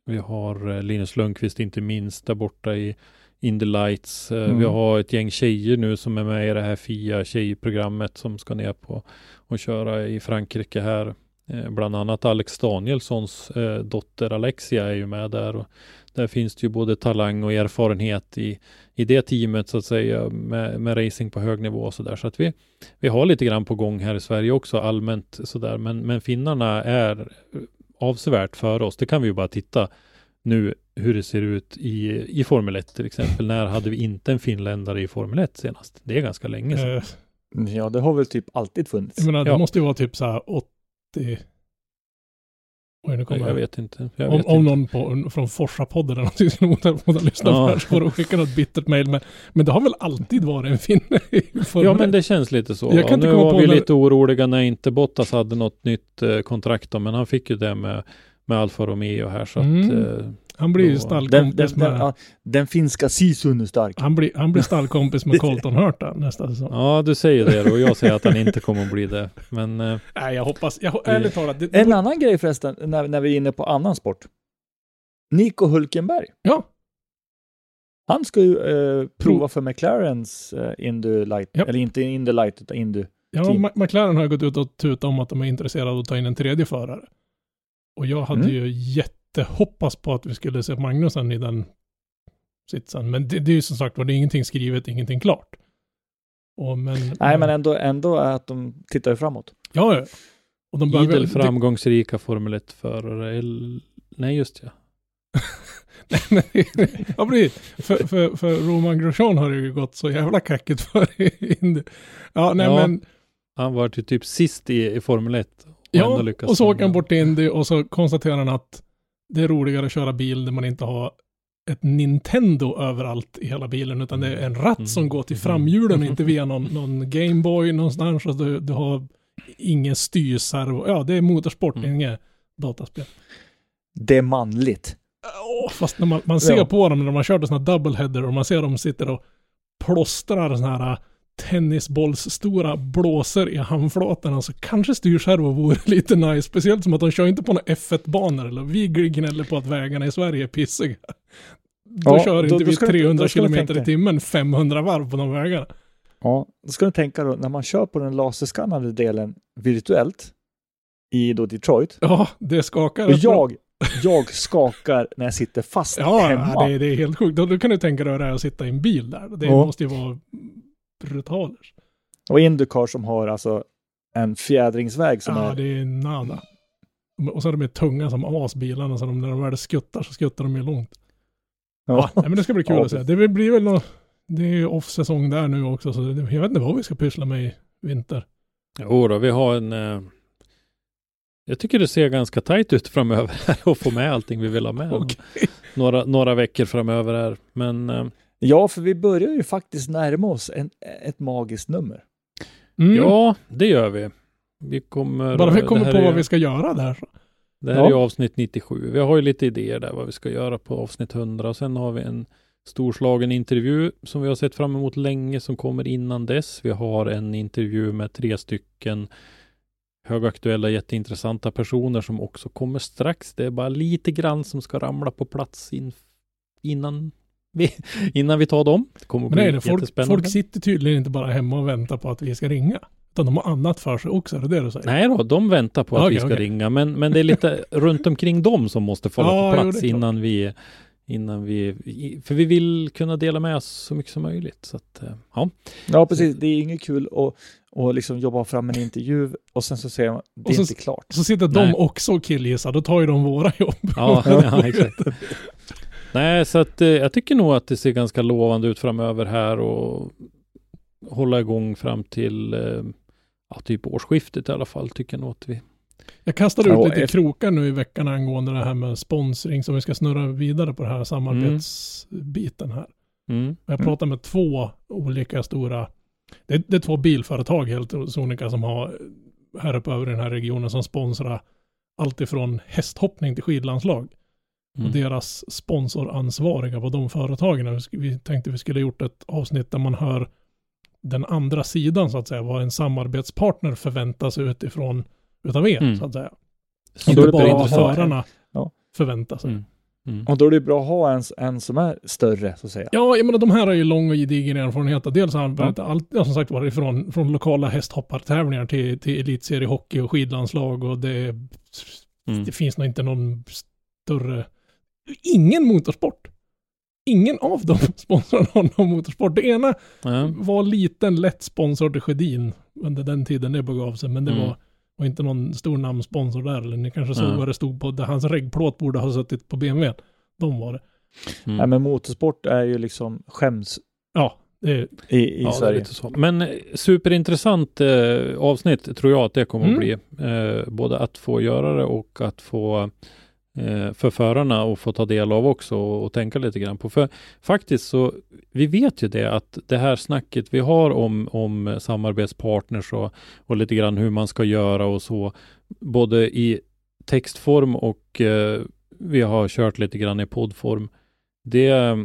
vi har eh, Linus Lundqvist inte minst där borta i Indy Lights. Eh, Mm. Vi har ett gäng tjejer nu som är med i det här FIA tjejprogrammet som ska ner på och köra i Frankrike här. Eh, Bland annat Alex Danielssons eh, dotter Alexia är ju med där och där finns det ju både talang och erfarenhet i, i det teamet så att säga med, med racing på hög nivå och så där. Så att vi, vi har lite grann på gång här i Sverige också allmänt sådär. Men, men finnarna är avsevärt före oss. Det kan vi ju bara titta nu hur det ser ut i, i Formel 1 till exempel. När hade vi inte en finländare i Formel 1 senast? Det är ganska länge sedan. Eh, Ja, det har väl typ alltid funnits. jag menar, det Ja. måste ju vara typ så här 80... Oj, nu kommer jag vet inte. Jag om, vet om någon på, från Forsa-podden eller någonting skulle att lyssna på Ja. det här så får de skicka något bittert mejl. Men, men det har väl alltid varit en finne (laughs) Ja men 1? det känns lite så. Jag kan inte nu komma var på vi när- lite oroliga när inte Bottas hade något nytt eh, kontrakt då, men han fick ju det med, med Alfa Romeo här så Mm. att eh, Han blir ju Den, stallkompis den, den, med... ja, den finska sisun är stark. Han blir, han blir (laughs) stallkompis med Colton Hurta nästa säsong. ja du säger det och jag säger att han inte kommer att bli det. Men eh, Nej, jag hoppas... Jag, ärligt talat. Det, En annan grej förresten, när, när vi är inne på annan sport. Nico Hulkenberg. Ja. Han ska ju eh, prova för McLarens eh, Indy Light, Ja. eller inte Indy Light utan Indy. Ja, team. McLaren har gått ut och tutat om att de är intresserade av att ta in en tredje förare. Och jag hade Mm. ju jättehoppats på att vi skulle se Magnusen i den sitsen. Men det, det är ju som sagt var, det är ingenting skrivet, ingenting klart. Och men, Nej, men ändå, ändå är att de tittar ju framåt. Ja, ja. Och de behöver... idel det- framgångsrika Formel 1-förare. El- Nej just ja. (laughs) Nej, men- (laughs) ja, precis. För, för, för Roman Grosjean har det ju gått så jävla kackigt (laughs) för Indy. Ja, nej Ja, men... Han var ju typ sist i, i Formel 1. Och Ja, och så åker han bort till Indy och så konstaterar han att det är roligare att köra bil där man inte har ett Nintendo överallt i hela bilen, utan det är en ratt Mm. som går till framhjulen och inte via någon, någon Gameboy någonstans. Och du, du har ingen styrservo. Ja, det är motorsport, Mm. inget dataspel. Det är manligt. Åh, fast när man, man ser Ja. på dem när man kör sådana doubleheader och man ser dem sitter och plåstrar sådana här tennisbollsstora blåsor i handflatorna så kanske styrservo vore (laughs) lite nice. Speciellt som att de kör inte på några F1-banor eller vi gnäller på att vägarna i Sverige är pissiga. Då Ja, kör då- inte då vi ska du- 300 då ska du km i timmen 500 varv på de vägarna. Ja, då ska du tänka då, när man kör på den laserskannade delen virtuellt i då Detroit. Ja, det skakar. Och jag, jag skakar när jag sitter fast Ja, hemma. ja det, är- det är helt sjukt. Då, då kan du tänka dig att sitta i en bil där. Det Ja. måste ju vara brutalt. Och Indycar som har alltså en fjädringsväg som ja, är... det är nada. Och så är de ju tunga som asbilarna, så de, när de väl skuttar så skuttar de ju långt. Ja, nej, men det ska bli kul (laughs) Ja, att se. Det blir väl nå det är ju off-säsong där nu också, så det, jag vet inte vad vi ska pyssla med i vinter. Jo då, vi har en... Eh, jag tycker det ser ganska tajt ut framöver (laughs) här och få med allting vi vill ha med. Okej. Några, några veckor framöver här. Men eh, Ja, för vi börjar ju faktiskt närma oss en, ett magiskt nummer. Mm. ja, det gör vi. Vi kommer... Bara vi kommer på är, vad vi ska göra där. Det här Ja. är ju avsnitt 97. Vi har ju lite idéer där vad vi ska göra på avsnitt 100. Och sen har vi en storslagen intervju som vi har sett fram emot länge som kommer innan dess. Vi har en intervju med tre stycken högaktuella, jätteintressanta personer som också kommer strax. Det är bara lite grann som ska ramla på plats in, innan, vi, innan vi tar dem. Det kommer Men nej, bli det, folk, jättespännande. folk sitter tydligen inte bara hemma och väntar på att vi ska ringa. Utan de har annat för sig också, är det det du säger? Nej då, de väntar på att Okej, vi ska okej. ringa, men, men det är lite (laughs) runt omkring dem som måste falla Ja, på jo, plats klart. innan vi, innan vi, för vi vill kunna dela med oss så mycket som möjligt. Så att, eh, ja. Ja, precis. Det är inget kul att, att liksom jobba fram en intervju och sen så säger man det är så- inte klart. Så sitter Nej. de också och killgissar, då tar ju de våra jobb. Ja, (laughs) ja (laughs) exakt. Nej, så att eh, jag tycker nog att det ser ganska lovande ut framöver här och hålla igång fram till eh, ja, typ årsskiftet i alla fall, tycker jag nog att vi... Jag kastade ut lite efter- krokar nu i veckan angående det här med sponsring som vi ska snurra vidare på det här samarbetsbiten här. Mm. Jag Mm. pratar med två olika stora, det är, det är två bilföretag helt sonika som har här uppe över den här regionen som sponsrar allt ifrån hästhoppning till skidlandslag. Mm. Och deras sponsoransvariga på de företagen. Vi tänkte vi skulle gjort ett avsnitt där man hör den andra sidan så att säga, vad en samarbetspartner förväntar sig utifrån utav er Mm. så att säga. Och då är det Inte bara vad förarna Ja. förväntar sig. Mm. Mm. Och då är det bra att ha en, en som är större, så att säga. Ja, jag menar de här har ju lång och gedigen erfarenhet. Dels har han berättat allt, ja, som sagt var, från, från lokala hästhoppartävlingar till, till elitseriehockey och skidlandslag och det, Mm. det finns nog inte någon större, ingen motorsport. Ingen av dem (laughs) sponsrar någon motorsport. Det ena Ja. var liten lätt sponsor till Sjödin under den tiden det begav sig, men det Mm. var, var inte någon stor namnsponsor där. Eller ni kanske såg Ja. vad det stod på, där hans reggplåt borde ha suttit på BMW. De var det. Mm. Nej, men motorsport är ju liksom skäms Ja, är i, i Ja, Sverige. Men eh, superintressant eh, avsnitt tror jag att det kommer Mm. att bli. Eh, både att få göra det och att få eh, för förarna och få ta del av också och, och tänka lite grann på. För faktiskt så, vi vet ju det att det här snacket vi har om, om samarbetspartners och, och lite grann hur man ska göra och så, både i textform och eh, vi har kört lite grann i poddform. Det eh,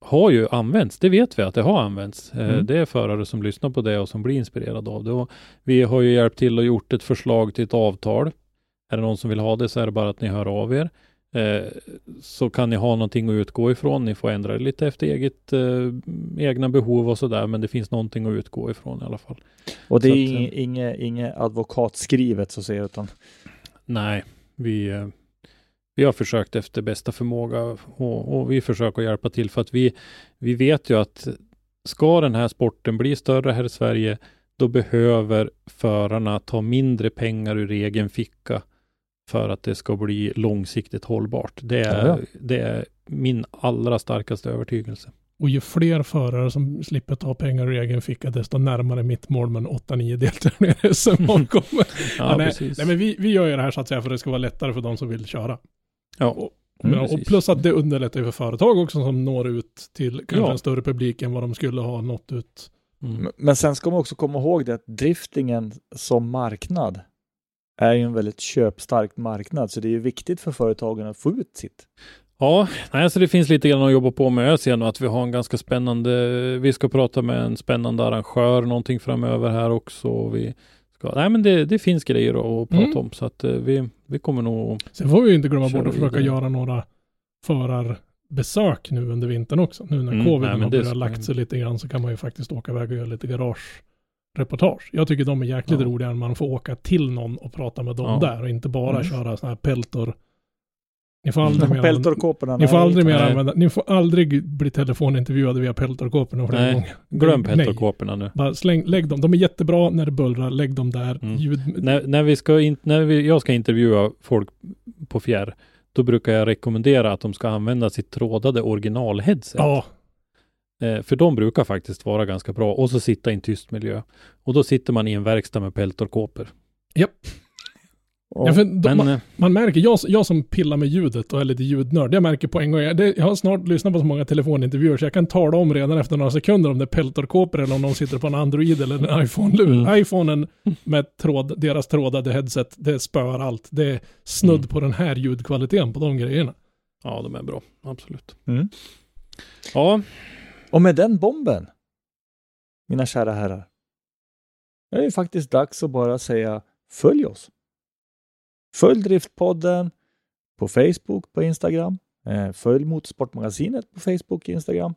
har ju använts, det vet vi att det har använts. Eh, Mm. Det är förare som lyssnar på det och som blir inspirerade av det. Och vi har ju hjälpt till och gjort ett förslag till ett avtal. Är det någon som vill ha det så är det bara att ni hör av er. Eh, så kan ni ha någonting att utgå ifrån. Ni får ändra lite efter eget, eh, egna behov och sådär, men det finns någonting att utgå ifrån i alla fall. Och det Så är att, inget, inget advokatskrivet så att säga, utan Nej, vi, eh, vi har försökt efter bästa förmåga och, och vi försöker hjälpa till för att vi, vi vet ju att ska den här sporten bli större här i Sverige, då behöver förarna ta mindre pengar ur egen ficka för att det ska bli långsiktigt hållbart. Det är, Ja, det är min allra starkaste övertygelse. Och ju fler förare som slipper ta pengar ur egen ficka, desto närmare mitt mål med en 8-9 deltävlingar i SM kommer. (laughs) Ja, nej, precis. nej, men vi, vi gör ju det här så att säga för att det ska vara lättare för de som vill köra. ja. Och, Mm, och plus att det underlättar för företag också som når ut till kanske Ja. en större publik än vad de skulle ha nått ut. Mm. Men sen ska man också komma ihåg det att driftingen som marknad är ju en väldigt köpstark marknad, så det är ju viktigt för företagen att få ut sitt. Ja, nej, så det finns lite grann att jobba på med. Jag ser nog att vi har en ganska spännande, vi ska prata med en spännande arrangör någonting framöver här också. Vi ska, nej men det, det finns grejer att prata Mm. om så att eh, vi, vi kommer nog, Sen får vi ju inte glömma bort att försöka göra några förarbesök nu under vintern också. Nu när Mm, covid nej, har börjat lagt sig lite grann så kan man ju faktiskt åka iväg och göra lite garagereportage. Jag tycker de är jäkligt Ja. roliga när man får åka till någon och prata med dem Ja. där och inte bara Mm. köra sådana här peltor. Ni får aldrig mer använda, (laughs) Peltorkåporna. ni får aldrig mer använda, ni får aldrig bli telefonintervjuade via peltorkåporna flera Nej. glöm peltorkåporna nu. Bara släng, lägg dem. De är jättebra när det bullrar, lägg dem där. Mm. Ljud, När, när, vi ska in, när vi, jag ska intervjua folk på fjärr, då brukar jag rekommendera att de ska använda sitt trådade originalheadset. ja, Eh, för de brukar faktiskt vara ganska bra och så sitta i en tyst miljö. Och då sitter man i en verkstad med peltorkåpor. ja. Ja. för de, Men man, eh, Man märker, jag, jag som pillar med ljudet och är lite ljudnörd, jag märker på en gång, jag, det, jag har snart lyssnat på så många telefonintervjuer så jag kan tala om redan efter några sekunder om det är peltorkåpor eller om de sitter på en Android eller en iPhone-lur. Mm. (laughs) iPhonen med tråd, deras trådade headset, det spöar allt. Det är snudd Mm. på den här ljudkvaliteten på de grejerna. ja, de är bra. Absolut. Mm. Ja, och med den bomben, mina kära herrar, är det faktiskt dags att bara säga följ oss. Följ Driftpodden på Facebook, på Instagram. Eh, följ Motorsportmagasinet på Facebook och Instagram.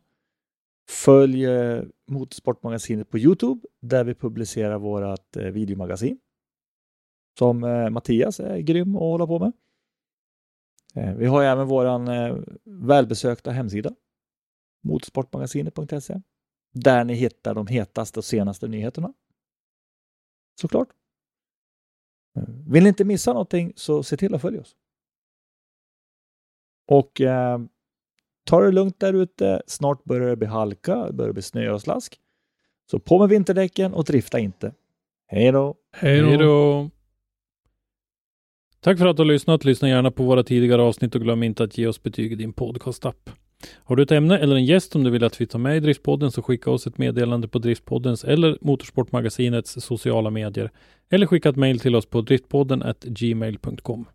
Följ eh, Motorsportmagasinet på Youtube där vi publicerar vårt eh, videomagasin. Som Mattias är grym att hålla på med. Vi har även våran välbesökta hemsida motorsportmagasinet.se där ni hittar de hetaste och senaste nyheterna. Såklart. Vill ni inte missa någonting så se till att följa oss. Och eh, ta det lugnt där ute. Snart börjar det bli halka, det börjar bli snö och slask. Så på med vinterdäcken och drifta inte. Hej då! Hej då! Tack för att du har lyssnat. Lyssna gärna på våra tidigare avsnitt och glöm inte att ge oss betyg i din podcastapp. Har du ett ämne eller en gäst som du vill att vi tar med i Driftpodden så skicka oss ett meddelande på Driftpoddens eller Motorsportmagasinets sociala medier eller skicka ett mejl till oss på driftpodden gmail.com.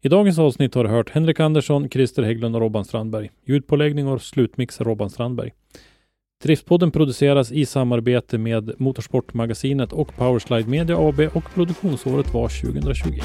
I dagens avsnitt har du hört Henrik Andersson, Christer Hägglund och Robban Strandberg. Ljudpåläggning och slutmix Robban Strandberg. Driftpodden produceras i samarbete med Motorsportmagasinet och Powerslide Media AB och produktionsåret var 2021.